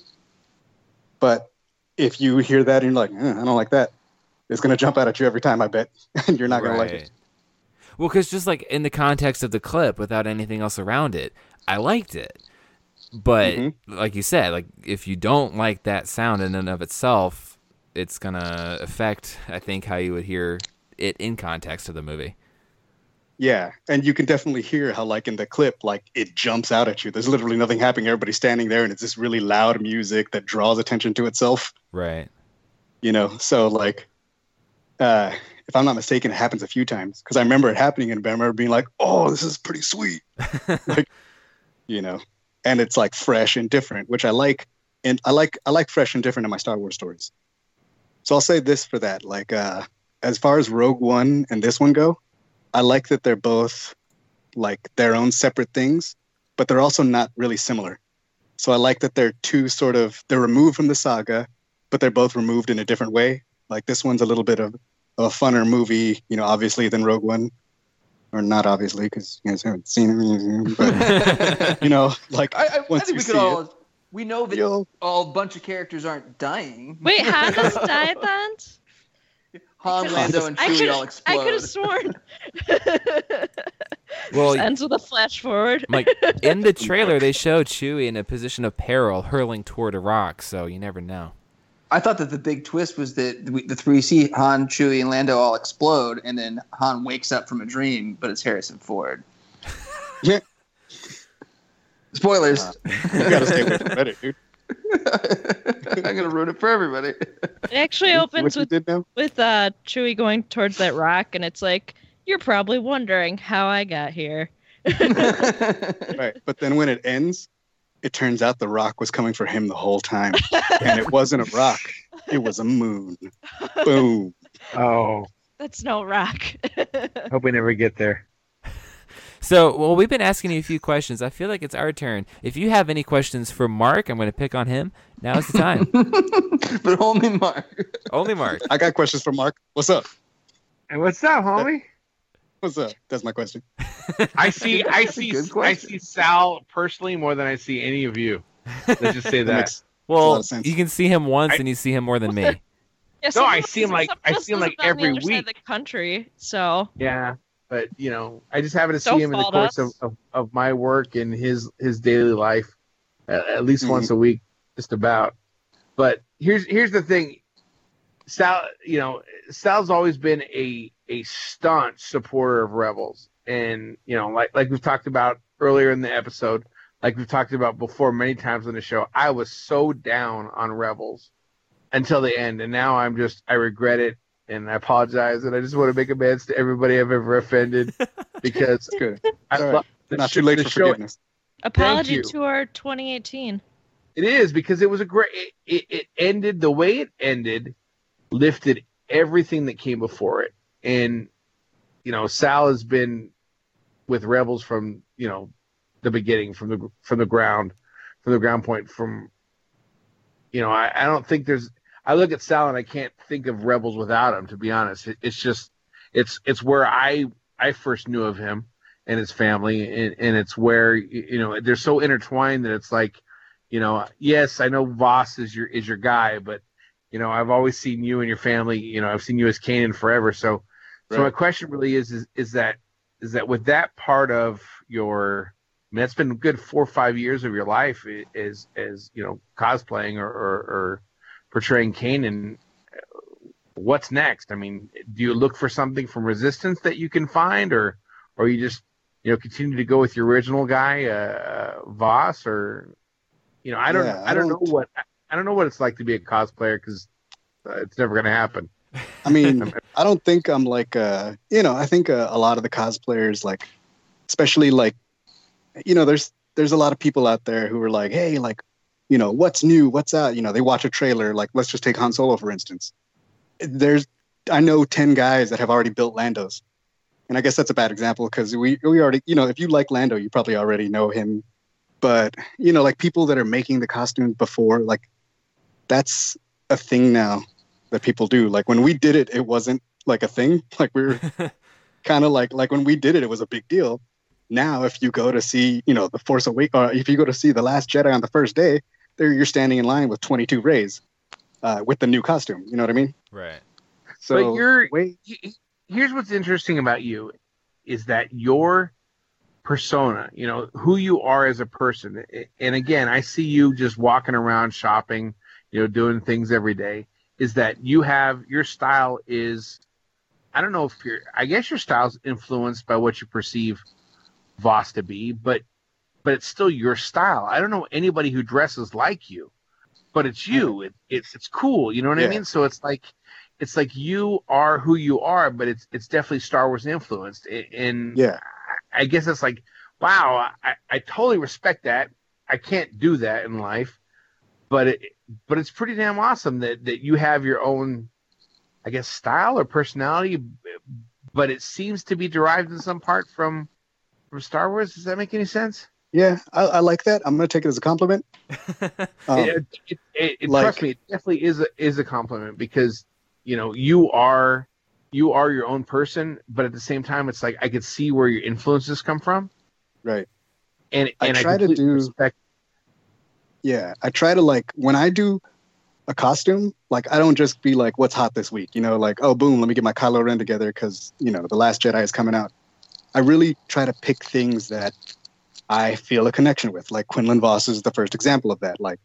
But if you hear that and you're like, eh, I don't like that, it's gonna jump out at you every time. I bet, and you're not gonna like it. Well, because just like in the context of the clip, without anything else around it, I liked it. But Mhm. like you said, like if you don't like that sound in and of itself, it's gonna affect, I think, how you would hear it in context of the movie. Yeah, and you can definitely hear how, like in the clip, like it jumps out at you. There's literally nothing happening. Everybody's standing there, and it's this really loud music that draws attention to itself. Right. You know, so like, uh, if I'm not mistaken, it happens a few times because I remember it happening, and I remember being like, "Oh, this is pretty sweet," like, you know, and it's like fresh and different, which I like. And I like I like fresh and different in my Star Wars stories. So I'll say this for that. Like, uh, as far as Rogue One and this one go, I like that they're both like their own separate things, but they're also not really similar. So I like that they're two sort of they're removed from the saga, but they're both removed in a different way. Like this one's a little bit of, of a funner movie, you know, obviously than Rogue One, or not obviously because you guys haven't seen it. But you know, like I, I, I once think you we see could all. it, We know that you'll all bunch of characters aren't dying. Wait, Hannes died then? Han, Lando, and I Chewie could all I could have sworn. Well, Just ends with a flash forward. Like in the trailer, they show Chewie in a position of peril, hurling toward a rock. So you never know. I thought that the big twist was that the three see Han, Chewie, and Lando all explode, and then Han wakes up from a dream, but it's Harrison Ford. Yeah. Spoilers. you gotta stay away from Reddit, dude. I'm gonna ruin it for everybody. It actually opens with with uh Chewie going towards that rock, and it's like you're probably wondering how I got here. Right. But then when it ends, it turns out the rock was coming for him the whole time. and it wasn't a rock, it was a moon. Boom. Oh, That's no rock. hope we never get there. So, well, we've been asking you a few questions. I feel like it's our turn. If you have any questions for Mark, I'm going to pick on him. Now is the time. but only Mark. Only Mark. I got questions for Mark. What's up? And what's up, homie? What's up? That's my question. I see, I see, I see Sal personally more than I see any of you. Let's just say That that. makes- Well, lot of sense. you can see him once, I- and you see him more than me. Yeah, No, I see him like- I see him like on the every of week. the country, so Yeah, but you know, I just happen to see Don't him in the course of, of, of my work and his his daily life, uh, at least Mhm. once a week, just about. But here's here's the thing, Sal. You know, Sal's always been a a staunch supporter of Rebels, and you know, like like we've talked about earlier in the episode, like we've talked about before many times on the show. I was so down on Rebels until the end, and now I'm just I regret it and I apologize, and I just want to make amends to everybody I've ever offended because That's good. I All right. love the Not sh- too late the for show. forgiveness. apology you. to our 2018. It is because it was a great. It, it, it ended the way it ended, lifted everything that came before it, and you know Sal has been with Rebels from you know the beginning, from the from the ground, from the ground point. From you know, I, I don't think there's. I look at Sal and I can't think of Rebels without him. To be honest, it, it's just it's it's where I I first knew of him and his family, and, and it's where you know they're so intertwined that it's like you know, yes, I know Vos is your is your guy, but you know, I've always seen you and your family. You know, I've seen you as Kanan forever. So, so my question really is, is is that is that with that part of your, I mean, that's been a good four or five years of your life i- is as you know cosplaying or or, or portraying Kanan. What's next? I mean, do you look for something from Resistance that you can find, or or you just you know continue to go with your original guy, uh, Vos, or you know, I don't, Yeah, I, I don't, don't- know what, I don't know what it's like to be a cosplayer because uh, it's never going to happen. I mean, I don't think I'm like, uh, you know, I think uh, a lot of the cosplayers, like, especially like, you know, there's there's a lot of people out there who are like, hey, like, you know, what's new, what's out? You know, they watch a trailer, like, let's just take Han Solo for instance. There's, I know ten guys that have already built Landos, and I guess that's a bad example because we we already, you know, if you like Lando, you probably already know him. But you know, like people that are making the costumes before, like, that's a thing now that people do. Like when we did it, it wasn't like a thing. Like we were kind of like like when we did it, it was a big deal. Now, if you go to see, you know, the Force Awakens, or if you go to see the Last Jedi on the first day, there you're standing in line with 22 Reys uh, with the new costume. You know what I mean? Right. So but you're, wait, here's what's interesting about you is that your persona, you know, who you are as a person. And again, I see you just walking around shopping, you know, doing things every day. Is that you have your style is, I don't know if you're, I guess your style's influenced by what you perceive Vos to be, but, but it's still your style. I don't know anybody who dresses like you, but it's you. Mm-hmm. It, it's, it's cool. You know what I mean? So it's like, it's like you are who you are, but it's it's definitely Star Wars influenced. And yeah, I guess it's like, wow, I, I totally respect that. I can't do that in life, but it but it's pretty damn awesome that that you have your own I guess, style or personality, but it seems to be derived in some part from from Star Wars. Does that make any sense? Yeah, I, I like that. I'm gonna take it as a compliment. Um, it, it, it, it- like- trust me, it definitely is a, is a compliment because you know you are you are your own person, but at the same time, it's like I could see where your influences come from, right. and I and I, try to do- respect. Yeah, I try to like when I do a costume, like I don't just be like, "What's hot this week?" You know, like, "Oh, boom, let me get my Kylo Ren together because you know the Last Jedi is coming out." I really try to pick things that I feel a connection with. Like Quinlan Vos is the first example of that. Like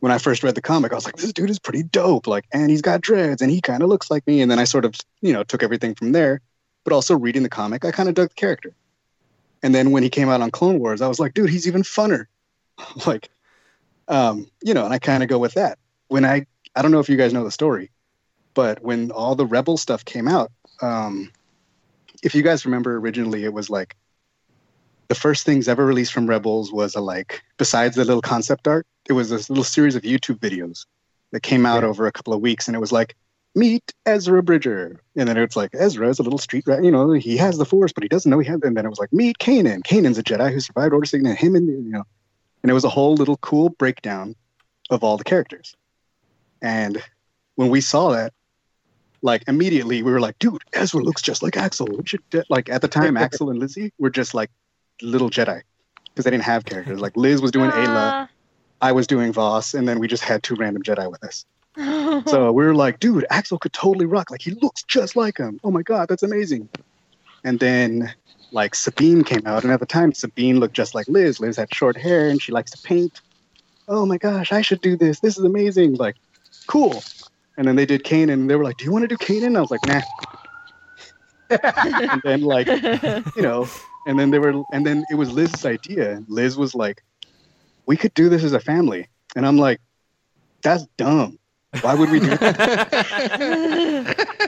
when I first read the comic, I was like, "This dude is pretty dope." Like, and he's got dreads, and he kind of looks like me. And then I sort of, you know, took everything from there. But also reading the comic, I kind of dug the character. And then when he came out on Clone Wars, I was like, "Dude, he's even funner." like um, you know, and I kind of go with that. When I, I don't know if you guys know the story, but when all the Rebel stuff came out, um, if you guys remember originally, it was like the first things ever released from Rebels was a like, besides the little concept art, it was this little series of YouTube videos that came out Yeah. over a couple of weeks, and it was like, meet Ezra Bridger, and then it's like Ezra is a little street rat, you know, he has the Force, but he doesn't know he has. And then it was like, meet Kanan. Kanan's a Jedi who survived Order 69. Him and you know, and it was a whole little cool breakdown of all the characters. And when we saw that, like immediately we were like, dude, Ezra looks just like Axel. We should like at the time, Axel and Lizzie were just like little Jedi because they didn't have characters. Like Liz was doing Aayla, I was doing Vos, and then we just had two random Jedi with us. So we were like, dude, Axel could totally rock. Like he looks just like him. Oh my god, that's amazing. And then like Sabine came out, and at the time Sabine looked just like Liz. Liz had short hair and she likes to paint. Oh my gosh, I should do this. This is amazing. Like, cool. And then they did Kanan, and they were like, "Do you want to do Kanan?" I was like, "Nah." and then like you know, and then they were, and then it was Liz's idea. Liz was like, "We could do this as a family," and I'm like, "That's dumb. Why would we do that?"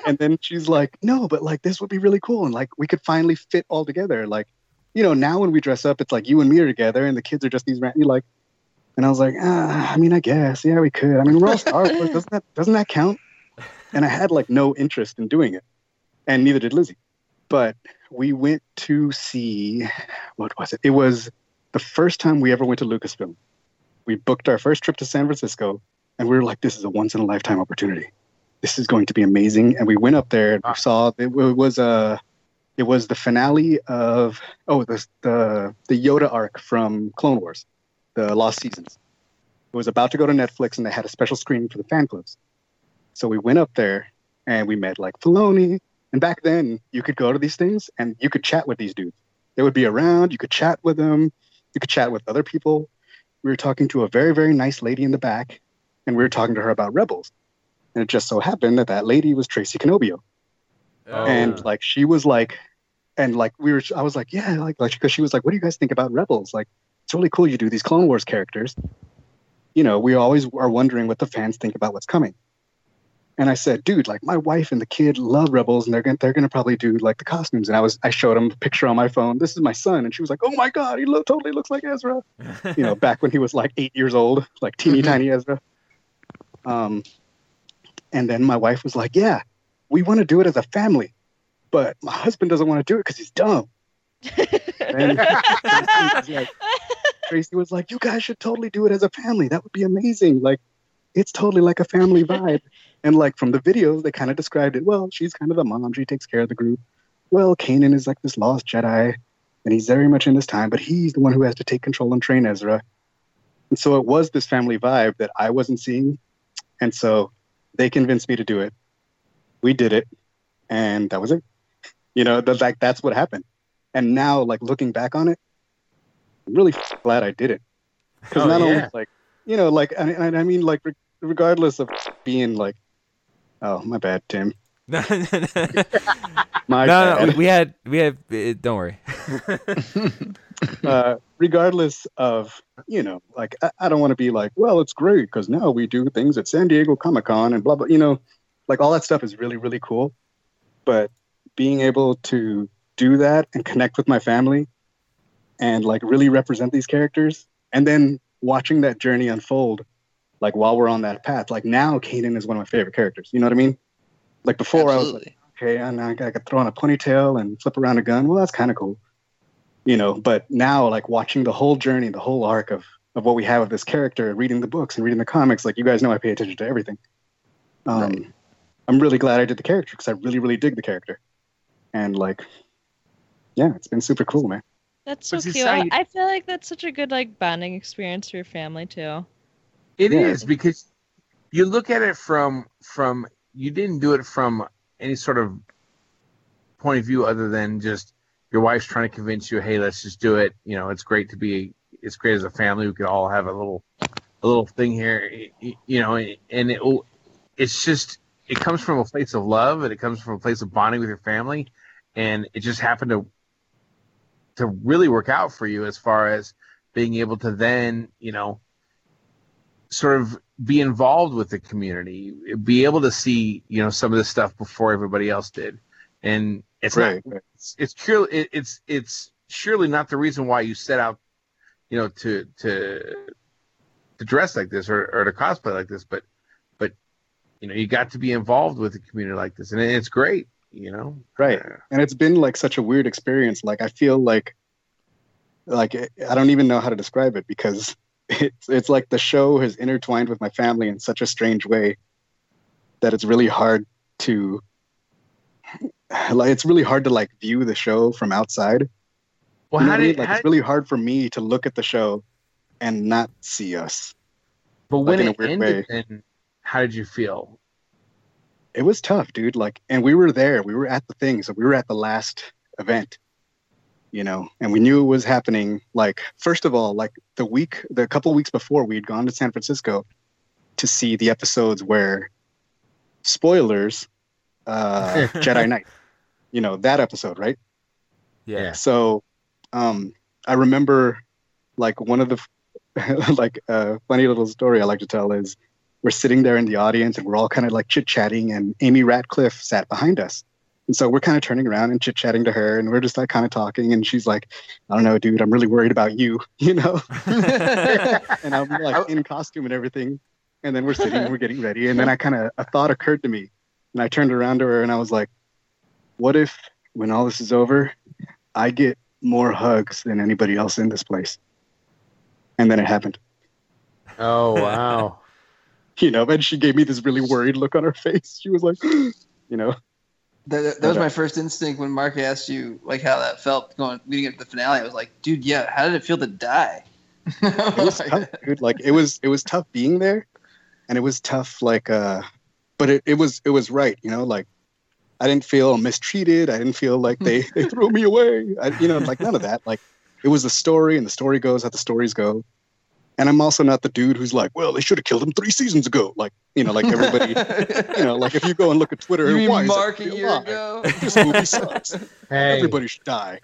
and then she's like, "No, but like this would be really cool, and like we could finally fit all together. Like, you know, now when we dress up, it's like you and me are together, and the kids are just these you like." And I was like, ah, I mean, I guess, yeah, we could. I mean, we're all Star Wars. Doesn't that doesn't that count? And I had like no interest in doing it, and neither did Lizzie. But we went to see what was it? It was the first time we ever went to Lucasfilm. We booked our first trip to San Francisco, and we were like, this is a once in a lifetime opportunity. This is going to be amazing. And we went up there and we saw it was a it was the finale of oh the the the Yoda arc from Clone Wars, the Lost Seasons. It was about to go to Netflix, and they had a special screening for the fan clubs. So we went up there and we met like Filoni. And back then, you could go to these things and you could chat with these dudes. They would be around. You could chat with them. You could chat with other people. We were talking to a very, very nice lady in the back, and we were talking to her about Rebels. And it just so happened that that lady was Tracy Cannobbio. Oh. And like she was like, and like we were, I was like, yeah, like, like, because she was like, what do you guys think about Rebels? Like, it's really cool you do these Clone Wars characters. You know, we always are wondering what the fans think about what's coming. And I said, dude, like my wife and the kid love Rebels, and they're gonna they're gonna probably do like the costumes. And I was I showed them a picture on my phone. This is my son, and she was like, oh my god, he lo- totally looks like Ezra. You know, back when he was like eight years old, like teeny tiny Ezra. Um, and then my wife was like, yeah, we want to do it as a family, but my husband doesn't want to do it because he's dumb. And Tracy was like, Tracy was like, you guys should totally do it as a family. That would be amazing. Like, it's totally like a family vibe. And like from the videos, they kind of described it. Well, she's kind of the mom. She takes care of the group. Well, Kanan is like this lost Jedi, and he's very much in this time, but he's the one who has to take control and train Ezra. And so it was this family vibe that I wasn't seeing. And so they convinced me to do it. We did it, and that was it. You know, the, like that's what happened. And now, like looking back on it, really glad I did it. Because Oh, not only like you know, like I, I I mean, like re- regardless of being like, oh my bad, Tim, no, no, no, we had we had. Don't worry. uh, regardless of you know like i, I don't want to be like well it's great because now we do things at san diego comic-con and blah blah you know like all that stuff is really really cool but being able to do that and connect with my family and like really represent these characters and then watching that journey unfold like while we're on that path like now Kanan is one of my favorite characters you know what i mean Like before, I was like, okay, and I, I could throw on a ponytail and flip around a gun. Well, that's kind of cool, you know. But now, like watching the whole journey, the whole arc of of what we have of this character, reading the books and reading the comics, like you guys know, I pay attention to everything. Um, Right. I'm really glad I did the character because I really, really dig the character, and like, yeah, it's been super cool, man. That's so But see, cute. I, I feel like that's such a good like bonding experience for your family too. It is Yeah. because you look at it from from you didn't do it from any sort of point of view other than just your wife's trying to convince you, hey, let's just do it. You know, it's great to be, it's great as a family. We could all have a little, a little thing here. y- y- You know, and it, it's just it comes from a place of love and it comes from a place of bonding with your family, and it just happened to to really work out for you as far as being able to then, you know, sort of be involved with the community, be able to see, you know, some of this stuff before everybody else did. And it's Right, not, right. it's, it's purely, it, it's, it's surely not the reason why you set out, you know, to, to, to dress like this or, or to cosplay like this, but, but, you know, you got to be involved with the community like this and it's great, you know? Right. And it's been like such a weird experience like i feel like like eh, i don't even know how to describe it because it's it's like the show has intertwined with my family in such a strange way that it's really hard to like it's really hard to like view the show from outside well, You know how what I mean? did, like how, it's really hard for me to look at the show and not see us but when like, in a it weird ended, then how did you feel? It was tough, dude. Like, and we were there. We were at the thing, so we were at the last event, you know, and we knew it was happening. Like, first of all, like the week, the couple weeks before, we had gone to San Francisco to see the episodes where, spoilers, uh, Jedi Knight, you know that episode, right? Yeah. So, um, I remember, like one of the, like a funny little story I like to tell is, we're sitting there in the audience and we're all kind of like chit chatting, and Amy Ratcliffe sat behind us, and so we're kind of turning around and chit chatting to her, and we're just like kind of talking, and she's like, "I don't know, dude, I'm really worried about you," you know, and I'm like in costume and everything, and then we're sitting, and we're getting ready, and then I kind of a thought occurred to me, and I turned around to her and I was like, "What if when all this is over, I get more hugs than anybody else in this place?" And then it happened, Oh, wow. You know, and she gave me this really worried look on her face. She was like, you know, That, that, was my first instinct when Mark asked you like how that felt going leading up to the finale. I was like, dude, yeah, how did it feel to die? it was tough, dude. Like it was, it was tough being there, and it was tough, like, uh, but it, it was, it was right, you know, like I didn't feel mistreated. I didn't feel like they they threw me away. I, you know, like none of that. Like it was the story, and the story goes how the stories go. And I'm also not the dude who's like, well, they should have killed him three seasons ago. Like, you know, like everybody, you know, like if you go and look at Twitter, you mean why is Mark a everybody year alive? ago? This movie sucks. Hey, Everybody should die.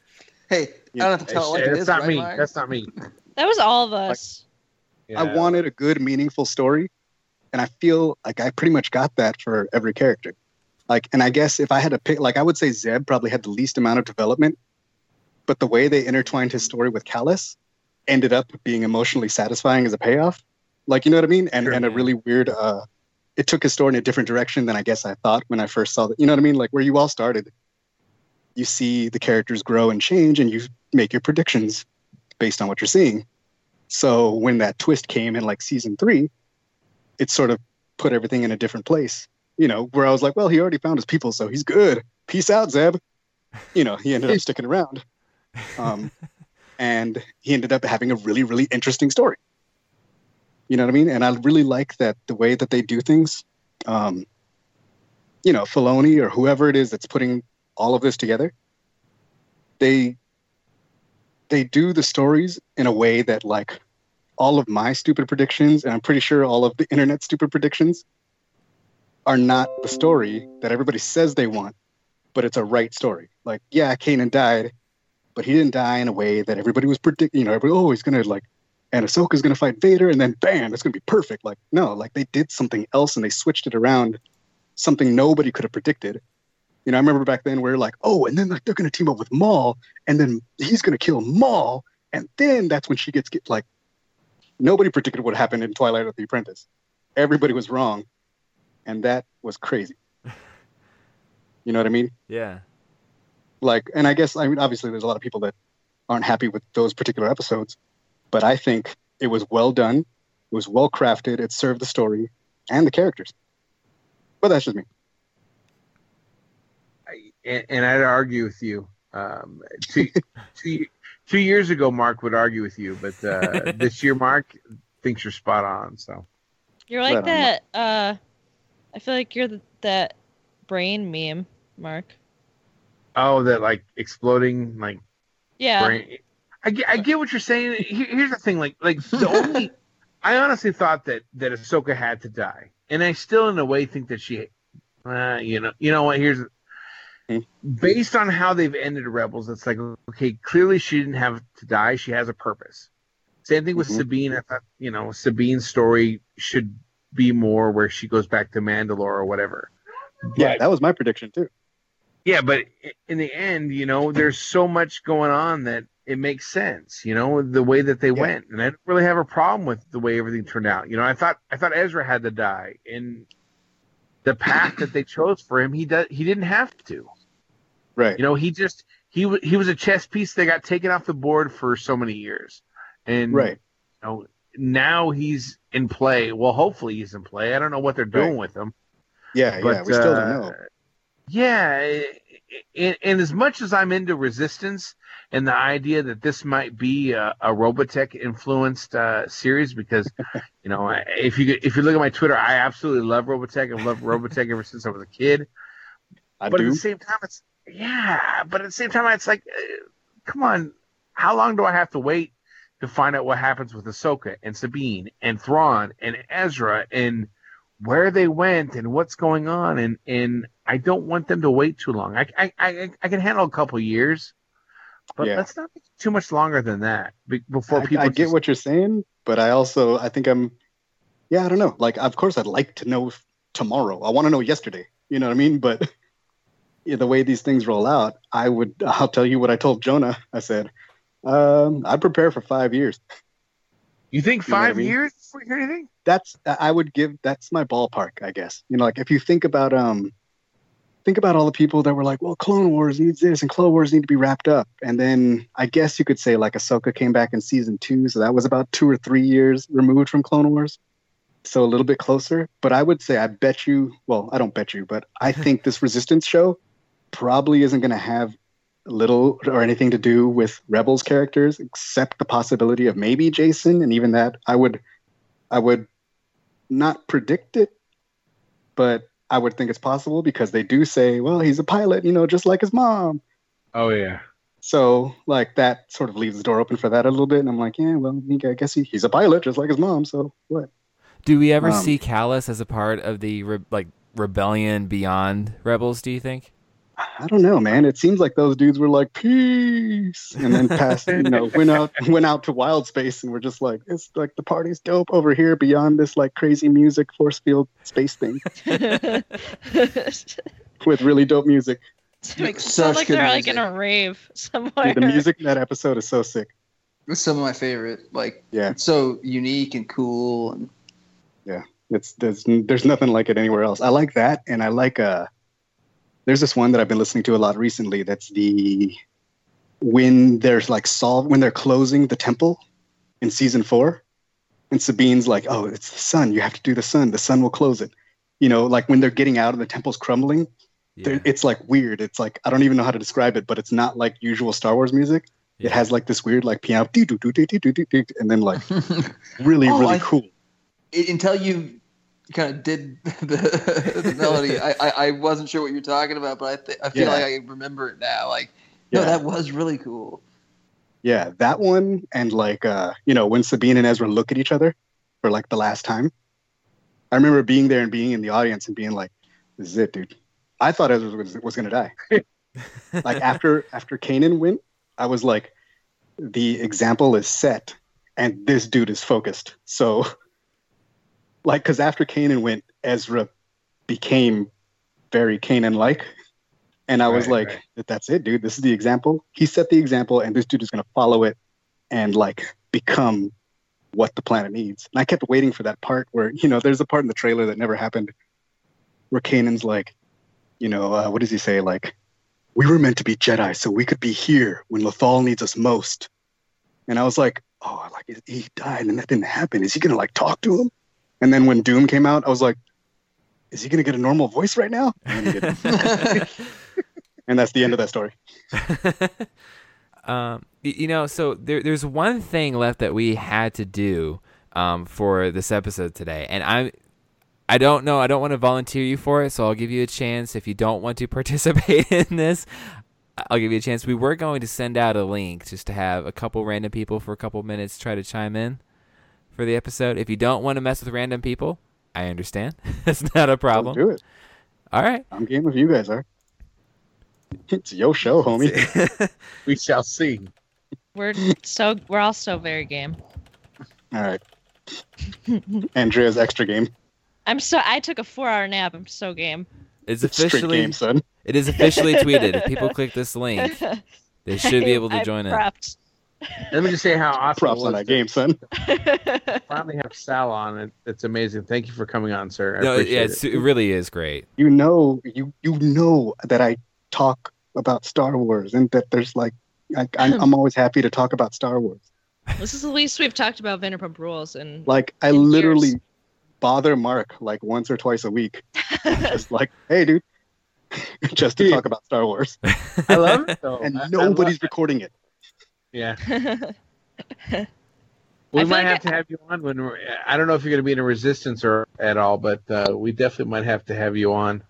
Hey, I don't have to hey, tell it like it that's is, not right, me. Mark? That's not me. That was all of us. I Yeah. wanted a good, meaningful story, and I feel like I pretty much got that for every character. Like, and I guess if I had to pick, like, I would say Zeb probably had the least amount of development, but the way they intertwined his story with Kallus ended up being emotionally satisfying as a payoff. Like, you know what I mean? And Sure, and a really weird. uh It took his story in a different direction than I guess I thought when I first saw it. You know what I mean? Like where you all started, you see the characters grow and change, and you make your predictions based on what you're seeing. So when that twist came in like season three, it sort of put everything in a different place. You know, where I was like, well, he already found his people, so he's good. Peace out, Zeb. You know, he ended up sticking around. Um, and he ended up having a really, really interesting story. You know what I mean? And I really like that the way that they do things. Um, you know, Filoni or whoever it is that's putting all of this together, they they do the stories in a way that like all of my stupid predictions, and I'm pretty sure all of the internet stupid predictions, are not the story that everybody says they want, but it's a right story. Like, yeah, Kanan died, but he didn't die in a way that everybody was predicting. You know, everybody, oh, he's gonna like, and Ahsoka's gonna fight Vader, and then bam, it's gonna be perfect. Like, no, like they did something else and they switched it around, something nobody could have predicted. You know, I remember back then we are like, oh, and then like they're gonna team up with Maul, and then he's gonna kill Maul, and then that's when she gets get like, nobody predicted what happened in Twilight of the Apprentice. Everybody was wrong, and that was crazy. You know what I mean? Yeah. Like, and I guess I mean obviously there's a lot of people that aren't happy with those particular episodes, but I think it was well done. It was well crafted. It served the story and the characters. But that's just me. I- and, and I'd argue with you. Um, two, two, two years ago, Mark would argue with you, but uh, this year, Mark thinks you're spot on. So You're like on. that. Uh, I feel like you're the, that brain meme, Mark. Oh, that like exploding like Yeah. brain. I get, I get what you're saying. Here's the thing, like like the only I honestly thought that that Ahsoka had to die, and I still in a way think that she, uh, you know, you know what? Here's Hmm. based on how they've ended Rebels. It's like okay, clearly she didn't have to die. She has a purpose. Same thing with Mhm. Sabine. I thought you know Sabine's story should be more where she goes back to Mandalore or whatever. Yeah, But- that was my prediction too. Yeah, but in the end, you know, there's so much going on that it makes sense, you know, the way that they Yeah. went. And I didn't really have a problem with the way everything turned out. You know, I thought I thought Ezra had to die and the path that they chose for him, he does he didn't have to. Right. You know, he just he wa- he was a chess piece that got taken off the board for so many years. And Right. you know, now he's in play. Well, hopefully he's in play. I don't know what they're doing Right. with him. Yeah, But, yeah. We still uh, don't know. Yeah, and, and as much as I'm into Resistance and the idea that this might be a, a Robotech influenced uh, series, because you know, if you if you look at my Twitter, I absolutely love Robotech. I've loved Robotech ever since I was a kid. I but do. at the same time, it's yeah. But at the same time, it's like, uh, come on, how long do I have to wait to find out what happens with Ahsoka and Sabine and Thrawn and Ezra and where they went and what's going on? And and I don't want them to wait too long. I I I, I can handle a couple years, but Yeah. let's not make too much longer than that before people. I get just- what you're saying, but I also I think I'm yeah, I don't know. Like of course I'd like to know tomorrow. I want to know yesterday. You know what I mean? But yeah, the way these things roll out, I would I'll tell you what I told Jonah. I said, um, I'd prepare for five years. You think You know I five mean? years before you hear anything? That's I would give that's my ballpark, I guess. You know, like if you think about um think about all the people that were like, well, Clone Wars needs this and Clone Wars need to be wrapped up. And then I guess you could say like Ahsoka came back in season two, so that was about two or three years removed from Clone Wars. So a little bit closer. But I would say I bet you well, I don't bet you, but I think this Resistance show probably isn't gonna have little or anything to do with Rebels characters, except the possibility of maybe Jason, and even that I would I would not predict it, but I would think it's possible because they do say, well, he's a pilot, you know, just like his mom. Oh yeah. So like that sort of leaves the door open for that a little bit, and I'm like, yeah, well, I guess he, he's a pilot just like his mom. So what? Do we ever Um, see Kallus as a part of the re- like rebellion beyond Rebels? Do you think? I don't know, man. It seems like those dudes were like peace, and then passed, you know, went out went out to wild space, and we're just like, it's like the party's dope over here beyond this like crazy music force field space thing with really dope music. like, Such sound like they're like in a rave somewhere. Dude, the music in that episode is so sick. It's some of my favorite. Like, Yeah. it's so unique and cool. And It's there's there's nothing like it anywhere else. I like that, and I like uh, there's this one that I've been listening to a lot recently. That's the when there's like solve when they're closing the temple in season four, and Sabine's like, "Oh, it's the sun. You have to do the sun. The sun will close it." You know, like when they're getting out and the temple's crumbling. they're- It's like weird. It's like I don't even know how to describe it, but it's not like usual Star Wars music. It has like this weird like piano, and then like really Oh, really I- cool. until you kind of did the, the melody, I, I, I wasn't sure what you're talking about, but I, th- I feel Yeah. like I remember it now. Like, no, that was really cool. Yeah, that one and like uh, you know, when Sabine and Ezra look at each other for like the last time. I remember being there and being in the audience and being like, This is it, dude. I thought Ezra was, was gonna die. like after after Kanan went, I was like, the example is set and this dude is focused. So like because after Kanan went, Ezra became very Kanan like. And I was like, right. that's it, dude. This is the example. He set the example, and this dude is going to follow it and like become what the planet needs. And I kept waiting for that part where, you know, there's a part in the trailer that never happened where Kanan's like, you know, uh, what does he say? Like, we were meant to be Jedi, so we could be here when Lothal needs us most. And I was like, oh, like he died and that didn't happen. Is he gonna like talk to him? And then when Dume came out, I was like, is he gonna get a normal voice right now? And, then he didn't. and that's the end of that story. um, you know, so there, there's one thing left that we had to do um, for this episode today, and I'm. I don't know. I don't want to volunteer you for it, so I'll give you a chance. If you don't want to participate in this, I'll give you a chance. We were going to send out a link just to have a couple random people for a couple minutes try to chime in for the episode. If you don't want to mess with random people, I understand. That's not a Let's problem. do it. All right. I'm game if you guys are. It's your show, homie. We shall see. We're so we're all so very game. All right. Andrea's extra game. I'm so I took a four hour nap. I'm so game. It's officially game, son. it is officially tweeted. If people click this link, they should be able to I'm join in. Prepped. Let me just say how awesome Props it on that game, son. finally have Sal on it. It's amazing. Thank you for coming on, sir. I No, yeah, it. it's, it really is great. You know, you you know that I talk about Star Wars, and that there's like, I, I'm, I'm always happy to talk about Star Wars. this is the least we've talked about Vanderpump Rules and Like, I In literally years. bother Mark like once or twice a week, just like, hey, dude, just to talk about Star Wars, I love it though. and I- I nobody's love- recording it. Yeah. We feel might like have to have you on when we're. I don't know if you're going to be in a resistance or at all, but uh, we definitely might have to have you on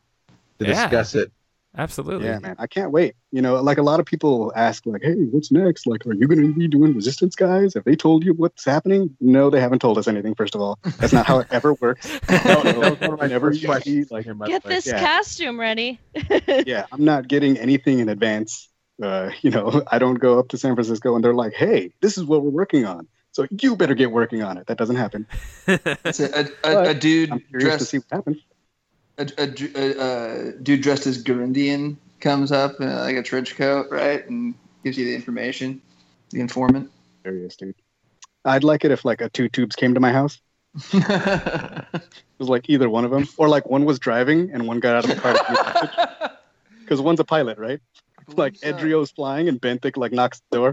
to Yeah. discuss it. Absolutely. Yeah, man, I can't wait. You know, like a lot of people ask, like, hey, what's next? Like, are you going to be doing Resistance, guys? Have they told you what's happening? No, they haven't told us anything. First of all, that's not how it ever works. That was one of my Whenever first you questions. like, Like, Get this yeah. costume ready. yeah, I'm not getting anything in advance. Uh, you know, I don't go up to San Francisco and they're like, "Hey, this is what we're working on, so you better get working on it." That doesn't happen. A, a, a, a dude I'm curious to dressed see what happens. a, a, a, a dude dressed as Garundian comes up in like a trench coat, right, and gives you the information. The informant. There he is, dude. I'd like it if like a Two Tubes came to my house. It was like either one of them, or like one was driving and one got out of the car because one's a pilot, right? Like Edrio's flying and Benthic like knocks the door.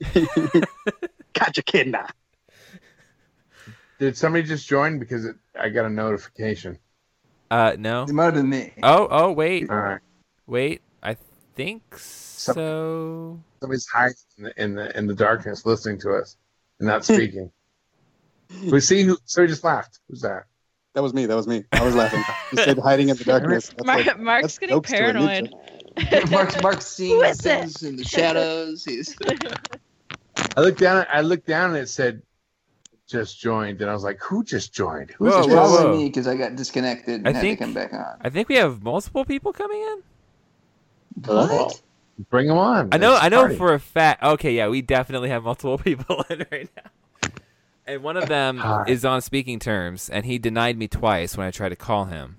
gotcha, kid. Nah. Did somebody just join? Because it, I got a notification. Uh, no. It might have been me. Oh, oh, wait, All right. wait. I think so. Somebody's hiding in the, in the in the darkness, listening to us and not speaking. we see who. So he just laughed. Who's that? That was me. That was me. I was laughing. You said hiding in the darkness. That's Mar- like- Mark's getting jokes to a paranoid. Mark's Mark's seeing Who is it? things in the shadows. He's I looked down. I looked down and it said, "Just joined," and I was like, "Who just joined? Who's Whoa, just whoa, probably whoa. me because I got disconnected and I had think- to come back on. I think we have multiple people coming in. What? Bring them on. I know. It's I know party. for a fact. Okay, yeah, we definitely have multiple people in right now. And one of them is on speaking terms, and he denied me twice when I tried to call him.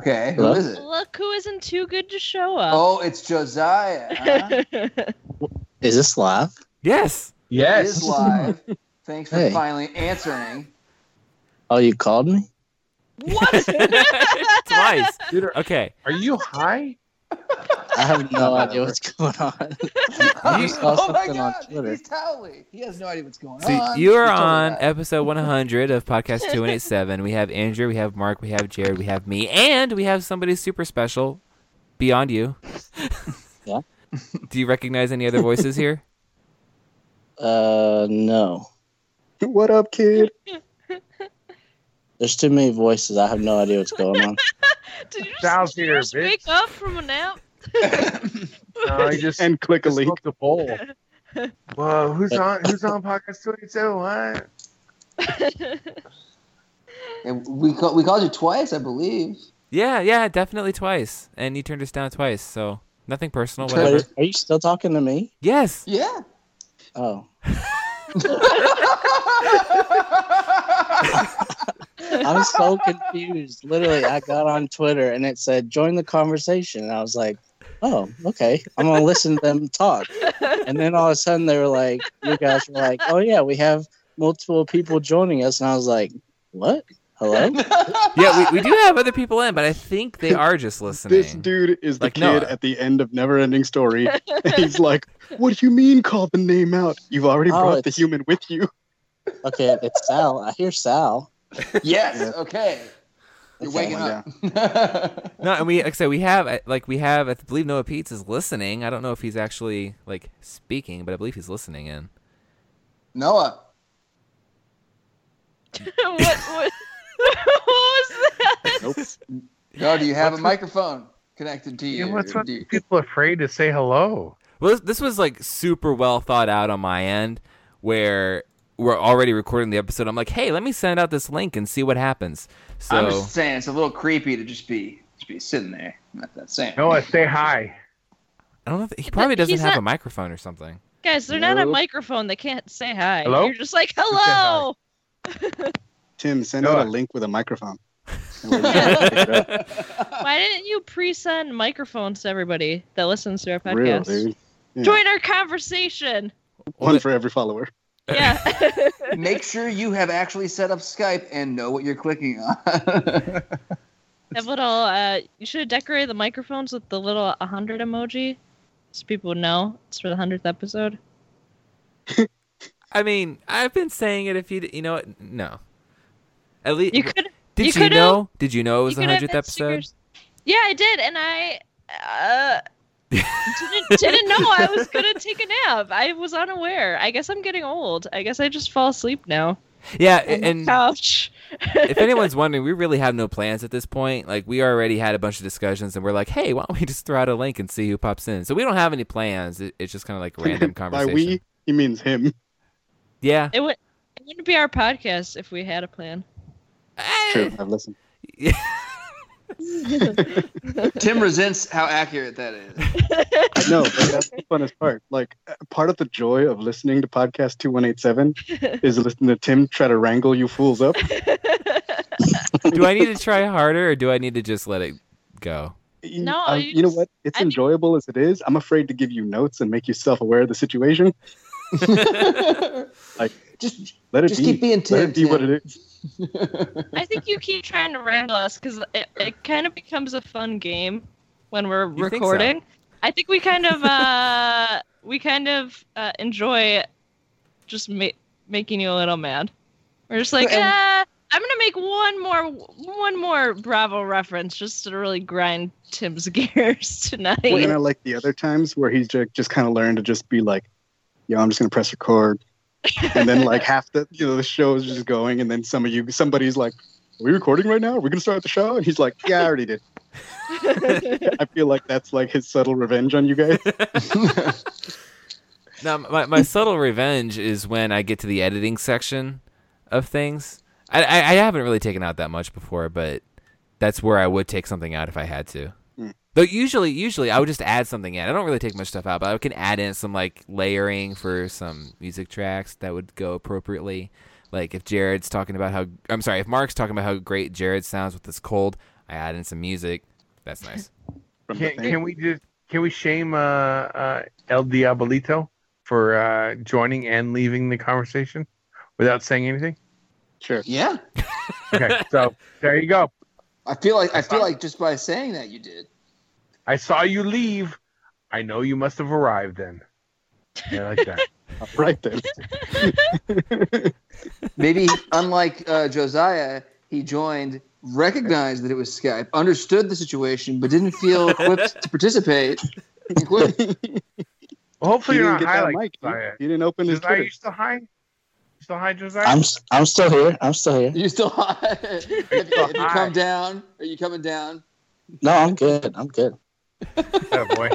Okay, who Hello? is it? Look who isn't too good to show up. Oh, it's Josiah. Huh? Is this live? Yes. It Yes. is live. Thanks for Hey. finally answering. Oh, you called me? what? twice. Dude, are, Okay. are you high? I have no idea what's going on. I just saw oh my something on god, Twitter. he's totally. He has no idea what's going So on. you are He's on episode 100 of podcast 287. We have Andrew, we have Mark, we have Jared, we have me, and we have somebody super special beyond you. Yeah. Do you recognize any other voices here? Uh, no. what up, kid? There's too many voices. I have no idea what's going on. Did you just, Sal's did you here, just bitch. wake up from a nap? No, he just And click a just link. smoked a bowl. Whoa, who's on? Who's on podcast twenty two? What? And we call, we called you twice, I believe. Yeah, yeah, definitely twice. And you turned us down twice, so nothing personal, Turn- whatever. Are, are you still talking to me? Yes. Yeah. Oh. I'm so confused. Literally, I got on Twitter and it said join the conversation. And I was like, oh, okay. I'm going to listen to them talk. And then all of a sudden they were like, you guys were like, oh, yeah, we have multiple people joining us. And I was like, what? Hello? Yeah, we, we do have other people in, but I think they are just listening. This dude is the Like kid Noah. at the end of Neverending Story. and he's like, "What do you mean call the name out? You've already Oh, brought the human with you." Okay, it's Sal. I hear Sal. Yes. Okay. You're That's waking up. No, and we like I said we have uh, like we have I believe Noah Peets is listening. I don't know if he's actually like speaking, but I believe he's listening in. Noah. what, what, what was that? Nope. No, do you have a What's with- microphone connected to you? Yeah, what's or with you- people afraid to say hello? Well, this, this was like super well thought out on my end, where we're already recording the episode. I'm like, hey, let me send out this link and see what happens. So I'm just saying it's a little creepy to just be just be sitting there. Not that saying. Noah, say hi. I don't know. If, he probably doesn't He's have not- a microphone or something. Guys, they're not a Nope. microphone. They can't say hi. Hello? You're just like, hello. Tim, send out a Noah. link with a microphone. And we'll just pick it up. Why didn't you pre-send microphones to everybody that listens to our Real, podcast? dude. Yeah. Join our conversation. One for every follower. Yeah. Make sure you have actually set up Skype and know what you're clicking on. Have little. Uh, you should have decorated the microphones with the little 100 emoji, so people would know it's for the hundredth episode. I mean, I've been saying it. If you d- you know what, no. At least You could. did you you, know? Did you know it was the hundredth episode? stickers. Yeah, I did, and I uh, didn't, didn't know I was gonna take a nap. I was unaware. I guess I'm getting old. I guess I just fall asleep now Yeah, on and couch. if anyone's wondering, we really have no plans at this point. Like we already had a bunch of discussions, and we're like, hey, why don't we just throw out a link and see who pops in? So we don't have any plans. It, it's just kind of like random conversation. By conversation. we, he means him. Yeah. it would. It wouldn't be our podcast if we had a plan. Eh. True, I've listened. Tim resents how accurate that is. No, but that's the funnest part. Like, part of the joy of listening to podcast 2187 is listening to Tim try to wrangle you fools up. do I need to try harder, or do I need to just let it go? You- No, uh, you you know what? It's I think- enjoyable as it is. I'm afraid to give you notes and make you self aware of the situation. Like, just let it just be. keep being let Tim. it be what it is. I think you keep trying to wrangle us because it, it kind of becomes a fun game when we're You think so? recording. I think we kind of uh we kind of uh, enjoy just ma- making you a little mad. We're just like, And- ah, I'm gonna make one more one more Bravo reference just to really grind Tim's gears tonight. We're gonna like the other times where he's just, just kind of learned to just be like, "Yo, I'm just gonna press record," and then like half the you know the show is just going, and then some of you somebody's like, "Are we recording right now? Are we gonna start the show?" And he's like, "Yeah, I already did." I feel like that's like his subtle revenge on you guys. Now, my, my subtle revenge is when I get to the editing section of things. I, I, I haven't really taken out that much before, but that's where I would take something out if I had to. Though usually, usually I would just add something in. I don't really take much stuff out, but I can add in some like layering for some music tracks that would go appropriately. Like if Jared's talking about how I'm sorry, if Mark's talking about how great Jared sounds with this cold, I add in some music. That's nice. Can, can we just can we shame uh, uh, El Diabolito for uh, joining and leaving the conversation without saying anything? Sure. yeah, Okay, so there you go. I feel like I feel like just by saying that you did. I saw you leave. I know you must have arrived then. Yeah, I like that. All right then. Maybe unlike uh, Josiah, he joined, recognized that it was Skype, understood the situation, but didn't feel equipped to participate. and. Well, hopefully you're didn't get high that like mic. He, Josiah. he didn't open his Josiah, Twitter. you still high? You still high, Josiah? I'm s- I'm still here. I'm still here. You still have, have you come down? Are you coming down? No, I'm good. I'm good. Yeah, boy.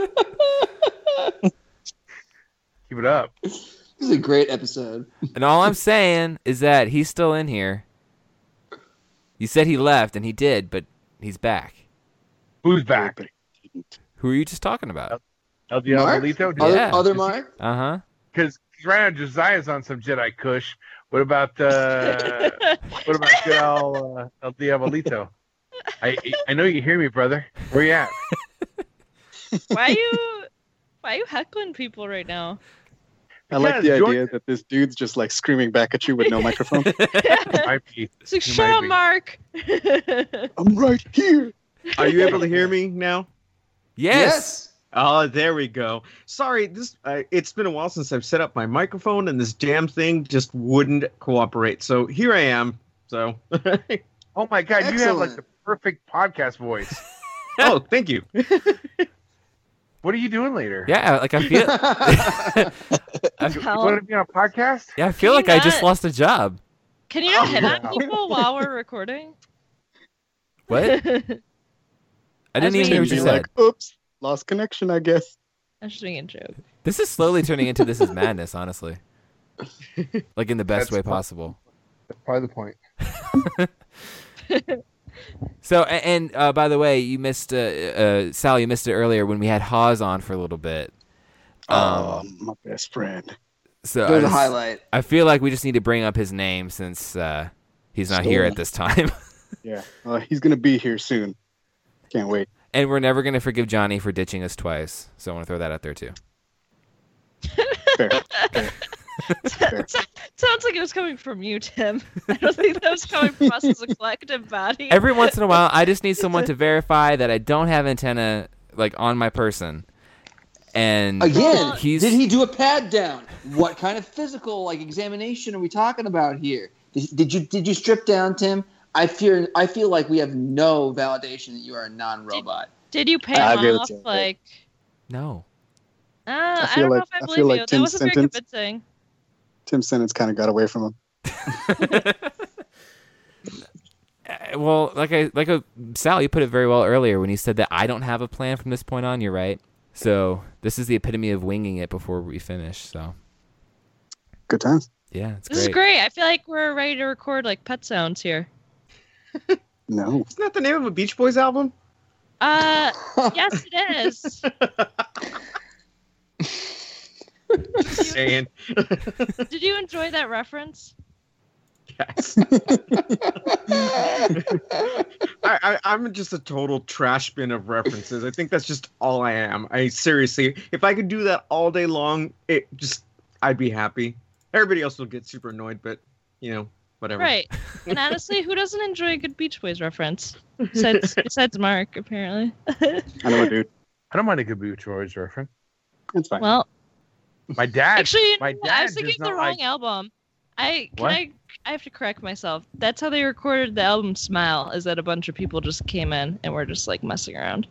Keep it up. This is a great episode. And all I'm saying is that he's still in here. You said he left, and he did, but he's back. Who's back? Who are you just talking about? El Mark? Diabolito? Other, Yeah. other Mark? Uh huh. Because right now Josiah's on some Jedi Kush. What about uh, what about good old uh, El Diabolito? I I know you hear me, brother. Where you at? why are you why are you heckling people right now? I like Because the George- idea that this dude's just like screaming back at you with no microphone. Might be. It's like, He shut up. Mark. I'm right here. Are you able to hear me now? Yes. Oh, there we go. Sorry, this uh, it's been a while since I've set up my microphone, and this damn thing just wouldn't cooperate. So here I am. So, Oh my god, you have like the perfect podcast voice. oh, thank you. What are you doing later? Yeah, like I feel. You, you want to be on a podcast? Yeah, I feel you like I just lost a job. Can you not oh, hit on wow. people while we're recording? What? I didn't even hear what you Be said. like, oops, lost connection, I guess. I'm just making a joke. This is slowly turning into this is madness, honestly. Like in the best That's way possible. That's probably the point. So, and uh, by the way, you missed uh, uh, Sal. You missed it earlier when we had Hawes on for a little bit. Um, oh, my best friend. so Go I, to the highlight. I feel like we just need to bring up his name since uh, he's not here at this time, Yeah, uh, he's gonna be here soon. Can't wait. and we're never gonna forgive Johnny for ditching us twice. So I want to throw that out there too. Fair. Fair. Sounds like it was coming from you, Tim. I don't think that was coming from us as a collective body. Every once in a while, I just need someone to verify that I don't have antenna like on my person. And Again, he's did he do a pad down? What kind of physical like examination are we talking about here? Did, did you did you strip down, Tim? I fear I feel like we have no validation that you are a non-robot. Did you pay I him agree with off? you. Like, no. uh, I, feel don't know like- if I I believe feel like you. That wasn't very sentence- convincing. Tim's sentence kind of got away from him. Uh, well, like I like a Sal, you put it very well earlier when you said that I don't have a plan from this point on. You're right. So this is the epitome of winging it before we finish. So Good times. yeah, it's This great. is great. I feel like we're ready to record like pet sounds here. No. Isn't that the name of a Beach Boys album? Uh, yes, it is. Just saying. Did you enjoy that reference? Yes. I, I, I'm just a total trash bin of references. I think that's just all I am. I seriously, if I could do that all day long, it just, I'd be happy. Everybody else will get super annoyed, but you know, whatever. Right. And honestly, who doesn't enjoy a good Beach Boys reference? Besides, besides Mark, apparently. I know dude. I don't mind a good Beach Boys reference. It's fine. well, My dad. actually, my know what? I was thinking of the wrong like- album. I can What? I I have to correct myself. That's how they recorded the album "Smile." Is that a bunch of people just came in and were just like messing around.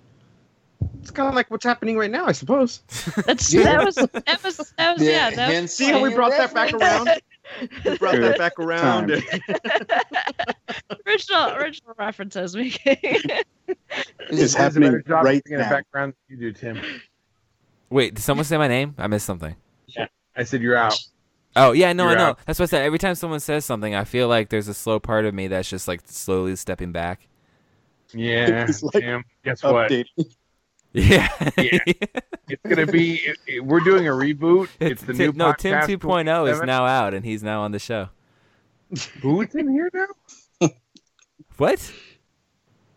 It's kind of like what's happening right now, I suppose. That's Yeah. that was that was that was yeah. That was, See how we brought that back around? We brought that back around. Original original references making. It's He happening better job right in the now. background you do, Tim. Wait, did someone say my name? I missed something. I said you're out. Oh yeah, no, I You're know. out. That's what I said. Every time someone says something, I feel like there's a slow part of me that's just like slowly stepping back. Yeah, like Tim. Guess what? Yeah. Yeah. It's gonna be. It, it- we're doing a reboot. It's, the Tim- new no Tim podcast 2.0 is now out and he's now on the show. Who's in here now? What?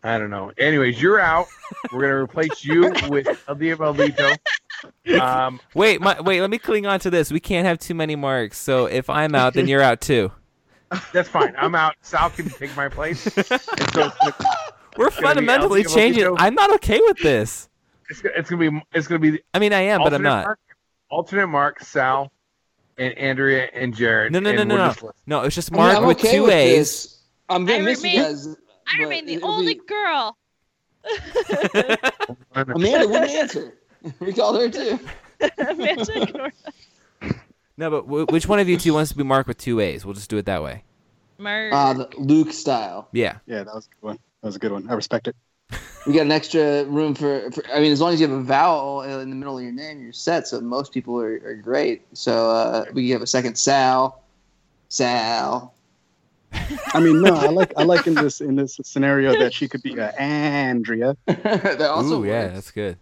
I don't know. Anyways, you're out. We're gonna replace you with El Diablito. Um, Wait, my, wait. Let me cling on to this. We can't have too many marks. So if I'm out, then you're out too. that's fine. I'm out. Sal can take my place. So We're fundamentally changing. I'm not okay with this. it's, gonna- it's gonna be. It's gonna be. I mean, I am, but I'm not. Mark, alternate Mark, Sal, and Andrea and Jared. No, no, no, no, no. No, it's just Mark I'm with okay two with A's. this. I'm gonna I miss remain- you guys. I remain the only be- girl. Amanda wouldn't answer. We called her too. Amanda ignored No, but w- which one of you two wants to be Mark with two A's? We'll just do it that way. Mark. Uh, the Luke style. Yeah. Yeah, that was a good one. That was a good one. I respect it. We got an extra room for, for. I mean, as long as you have a vowel in the middle of your name, you're set. So most people are, are great. So uh, we have a second Sal. Sal. I mean, no, I like I like in this in this scenario that she could be uh, Andrea. that also Ooh, yeah, that's good.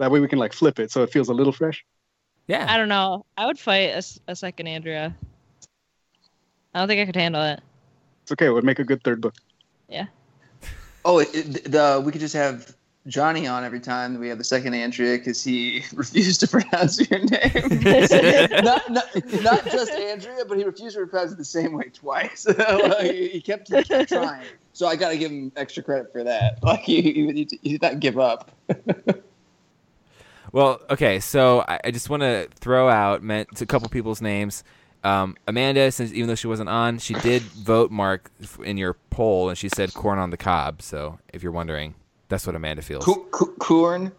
That way we can like flip it so it feels a little fresh. Yeah. I don't know. I would fight a second Andrea. I don't think I could handle it. It's okay. It would make a good third book. Yeah. Oh, it, it- the we could just have Johnny on every time we have the second Andrea because he refused to pronounce your name. not, not, not just Andrea, but he refused to pronounce it the same way twice. he, he kept he kept trying. So I got to give him extra credit for that. Like he, he, he did not give up. Well, okay, so I, I just want to throw out meant a couple people's names. Um, Amanda, since even though she wasn't on, she did vote Mark in your poll, and she said corn on the cob. So if you're wondering, that's what Amanda feels. Co- co- corn.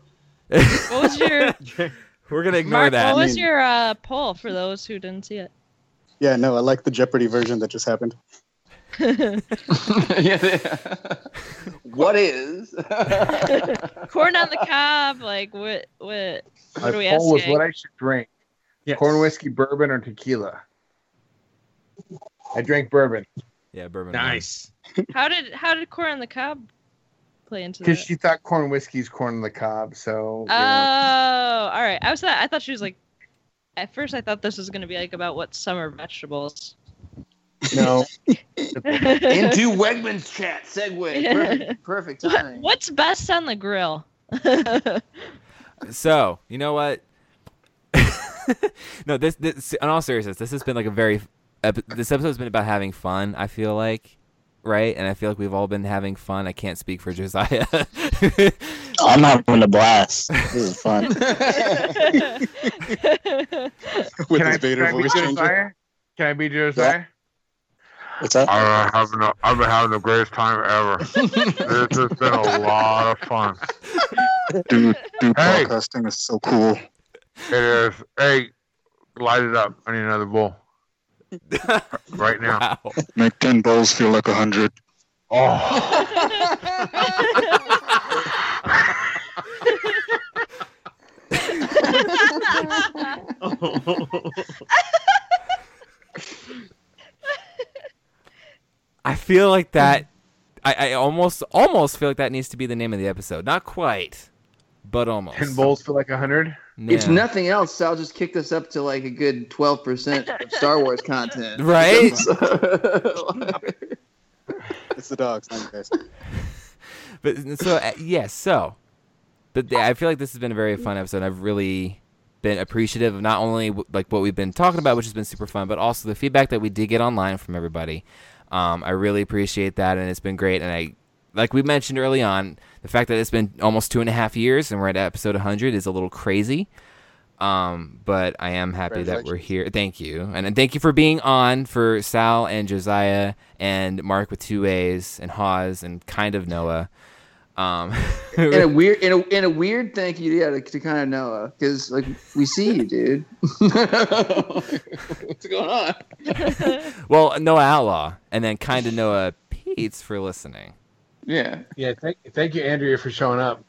What was your We're gonna ignore Mark? that. What was your uh, poll for those who didn't see it? Yeah, no, I like the Jeopardy version that just happened. Yeah, yeah. what is? Corn on the cob. Like what? What? What My are we poll was asking? what I should drink: Yes. corn whiskey, bourbon, or tequila. I drank bourbon Yeah, bourbon. Nice. How did how did corn on the cob play into because she thought corn whiskey's corn on the cob. So Oh, know. all right. I was I thought she was like. At first, I thought this was gonna be like about what summer vegetables. No, Into Wegman's chat segue. Perfect, perfect timing. What's best on the grill? So you know what? no, this, this in all seriousness, this has been like a very. This episode's been about having fun. I feel like, right? And I feel like we've all been having fun. I can't speak for Josiah. I'm having a blast. This is fun. With can I, Vader can I be voice changer. Josiah? Can I be Josiah? What's that? I've been having, a, I've been having the greatest time ever. this has been a lot of fun. Dude, dude, Hey. podcasting is so cool. It is. Hey, light it up. I need another bowl right now. wow. Make 10 bowls feel like a 100. I feel like that. I, I almost almost feel like that needs to be the name of the episode. Not quite, but almost. Ten bowls for like a hundred. If nothing else, Sal just kicked us up to like a good twelve percent of Star Wars content. Right? It's the dogs, not you guys. But so uh, yes, so, but the, I feel like this has been a very fun episode. I've really been appreciative of not only w- like what we've been talking about, which has been super fun, but also the feedback that we did get online from everybody. Um, I really appreciate that, and it's been great. And I, like we mentioned early on, the fact that it's been almost two and a half years and we're at episode 100 is a little crazy. Um, but I am happy that we're here. Thank you, and, and thank you for being on for Sal and Josiah and Mark with two A's and Hawes and kind of Noah. Um, in a weird, in a in a weird thank you, yeah, to, to kind of Noah, because like we see you, dude. What's going on? well, Noah Outlaw, and then kind of Noah Pete's for listening. Yeah. Yeah. Thank, thank you, Andrea, for showing up.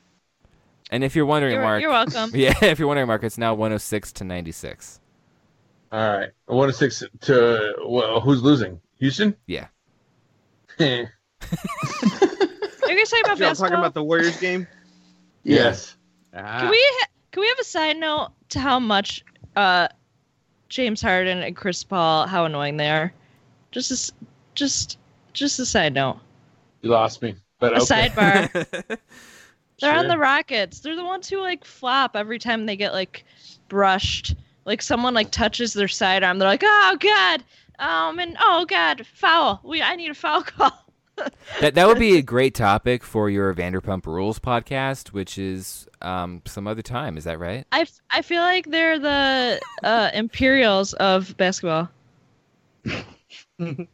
And if you're wondering, You're- Mark, you're welcome. Yeah, if you're wondering, Mark, it's now 106 to 96. All right. 106 to well, who's losing? Houston. Yeah. Yes. Are guys talking about Y'all basketball? talking about the Warriors game? Ah. Can we ha- can we have a side note to how much uh, James Harden and Chris Paul how annoying they are? Just a, s- just just a side note. You lost me. But A okay. sidebar. They're on the Rockets. They're the ones who like flop every time they get like brushed. Like someone like touches their sidearm. They're like, oh god, um, and oh god, foul. We I need a foul call. That that would be a great topic for your Vanderpump Rules podcast, which is um, some other time. Is that right? I, f- I feel like they're the uh, Imperials of basketball. Did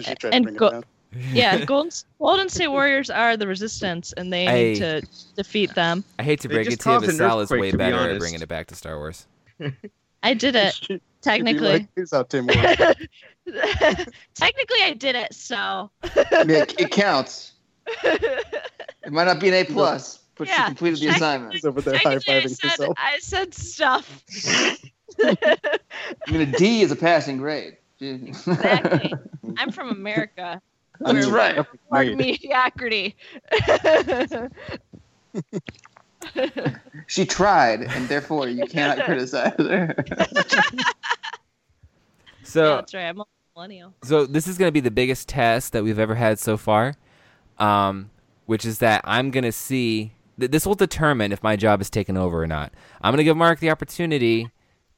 she try to And bring it go- down? Yeah, Golden Golden State Warriors are the resistance, and they need to defeat them. I hate to break it to you, but an Sal is way to be better at honest. bringing it back to Star Wars. I did it She'd technically. like, Here's how Tim Ward. technically, I did it. So Yeah, it counts. It might not be an A plus, but Yeah, she completed the assignment. He's over there high I fiving said himself. I said stuff. I mean, a D is a passing grade. exactly. I'm from America. That's We're- right. mediocrity. She tried, and therefore you cannot criticize her. So yeah, that's right. I'm a millennial. so this is going to be the biggest test that we've ever had so far, um, which is that I'm going to see th- this will determine if my job is taken over or not. I'm gonna give Mark the opportunity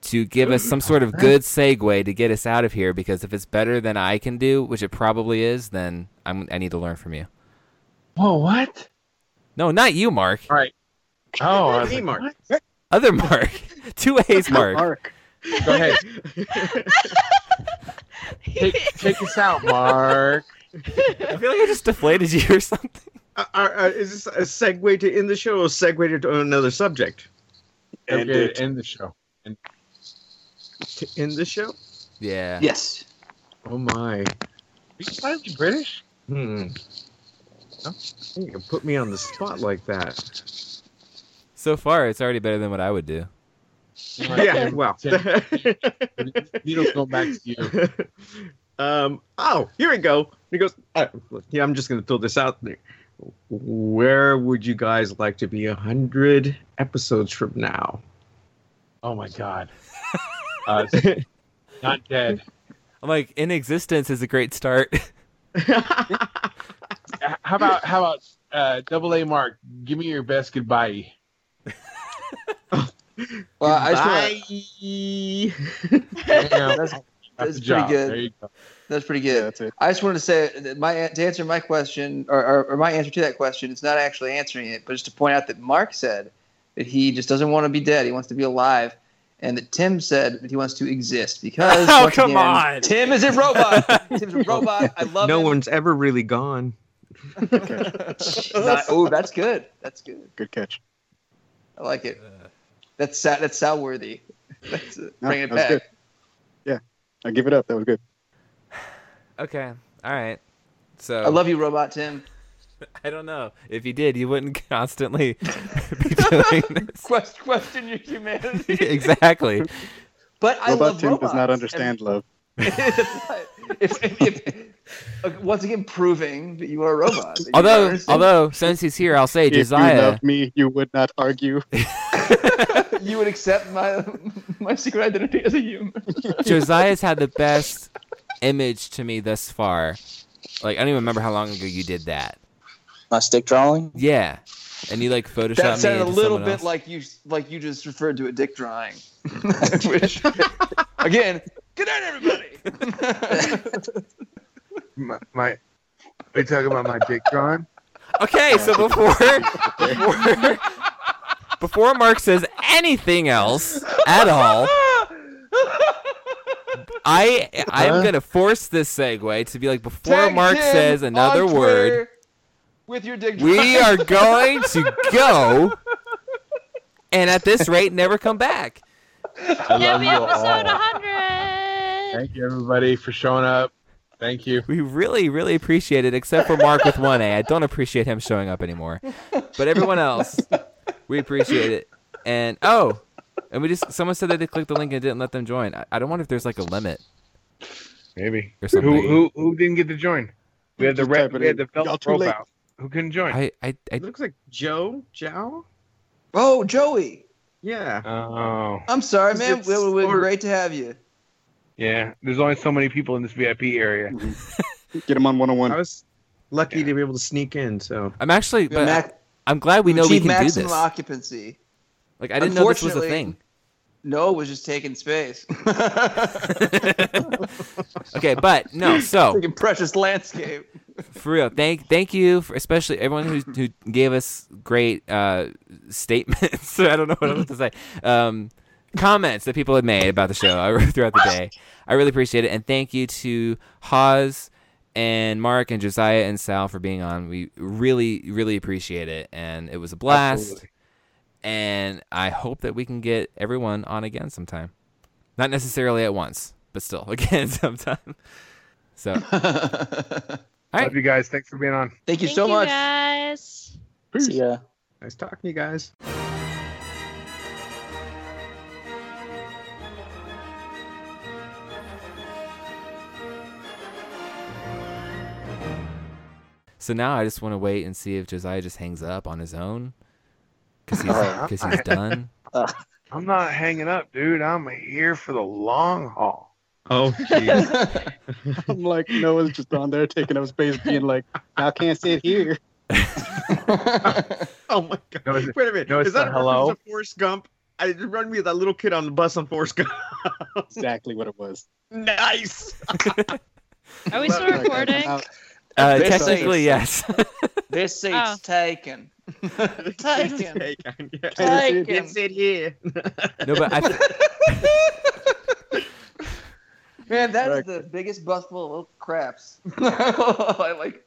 to give us some sort of good segue to get us out of here. Because if it's better than I can do, which it probably is, then I'm I need to learn from you. Whoa, what? No, not you, Mark. All right. Oh, I was like, Mark. what? Other Mark. Two A's, Mark. Mark. Go ahead. take, take us out, Mark. I feel like I just deflated you or something. Uh, uh, uh, is this a segue to end the show or a segue to another subject? End Okay, it. end the show. To end the show? Yeah. Yes. Oh my. Are you slightly British? Hmm. You can put me on the spot like that. So far, it's already better than what I would do. Yeah, well. Needle's going back to you. um. Oh, here we go. He goes. Uh, yeah, I'm just gonna throw this out there. Where would you guys like to be a hundred episodes from now? Oh my God. Uh, not dead. I'm like, in existence is a great start. How about how about uh, double A Mark? Give me your best goodbye. Well, I just wanna, Damn, that's, that's that's pretty job. good. Go. That's pretty Yeah, good. that's it. I just wanted to say that my to answer my question or, or, or my answer to that question. It's not actually answering it, but just to point out that Mark said that he just doesn't want to be dead. He wants to be alive, and that Tim said that he wants to exist because Oh, come again, on. Tim is a robot. Tim's a robot. I love no him. one's ever really gone. Not- oh, that's good. That's good. Good catch. I like it. That's sa- that's Sal worthy. That's it. No, Bring it that back. good. Yeah, I give it up. That was good. okay. All right. So I love you, robot Tim. I don't know. If you did, you wouldn't constantly be doing this. Question, question your humanity. exactly. But I Robot love Tim robots. does not and- understand love. If, if, if, uh, once again, proving that you are a robot. Although, although since he's here, I'll say If you Josiah. loved me, you would not argue. you would accept my my secret identity as a human. Josiah's had the best image to me thus far. Like I don't even remember how long ago you did that. My stick drawing? Yeah, and you like photoshopped that me sounded a little bit else. like you like you just referred to a dick drawing. Which, again, good night, everybody. My, my, are you talking about my dick drawing? Okay, so before before before Mark says anything else at all, I I'm Huh? gonna force this segue to be like before Tag Mark Tim says another word. With your dick drawing. We are going to go, and at this rate, never come back. I love Happy you episode all. 100. Thank you, everybody, for showing up. Thank you. We really, really appreciate it, except for Mark with one A. I don't appreciate him showing up anymore. But everyone else, we appreciate it. And oh, and we just someone said that they clicked the link and didn't let them join. I, I don't wonder if there's like a limit Maybe. or Who, something. who who didn't get to join? We had the red. We had the felt Y'all late. profile. Who couldn't join? I, I, I It looks like Joe Jow. Oh, Joey. Yeah. Oh, I'm sorry, man. it It would be or- great to have you. Yeah. There's only so many people in this VIP area. Get them on 101. I was lucky to be able to sneak in. So I'm actually, We but mac- I'm glad we know we achieve can do maximum this. occupancy. Like I didn't know this was a thing. No, it was just taking space. Okay, but no. So taking precious landscape. for real, thank thank you, for, especially everyone who who gave us great uh, statements. I don't know what else to say. Um, comments that people had made about the show throughout the day. I really appreciate it, and thank you to Hawes and Mark and Josiah and Sal for being on. We really really appreciate it, and it was a blast. Absolutely. And I hope that we can get everyone on again sometime. Not necessarily at once, but still again sometime. So, all right. Love you guys. Thanks for being on. Thank you Thank so you much. guys. See ya. nice talking to you guys. So now I just want to wait and see if Josiah just hangs up on his own because he's. 'cause he's done. I'm not hanging up, dude. I'm here for the long haul. Oh, jeez. I'm like, Noah's just on there taking up space, being like, I can't sit here. Oh my god! No, Wait a minute. no, Is that a hello? reference to Forrest Gump? I, it reminded me that little kid on the bus on Forrest Gump. exactly what it was. nice. Are we But, still recording? Out- Uh, This technically, is- yes. This seat's Oh. taken. taken. Taken, yeah. Taken. Get sit here. no, but I. Th- Man, that is Right. the biggest bus full of craps. I like.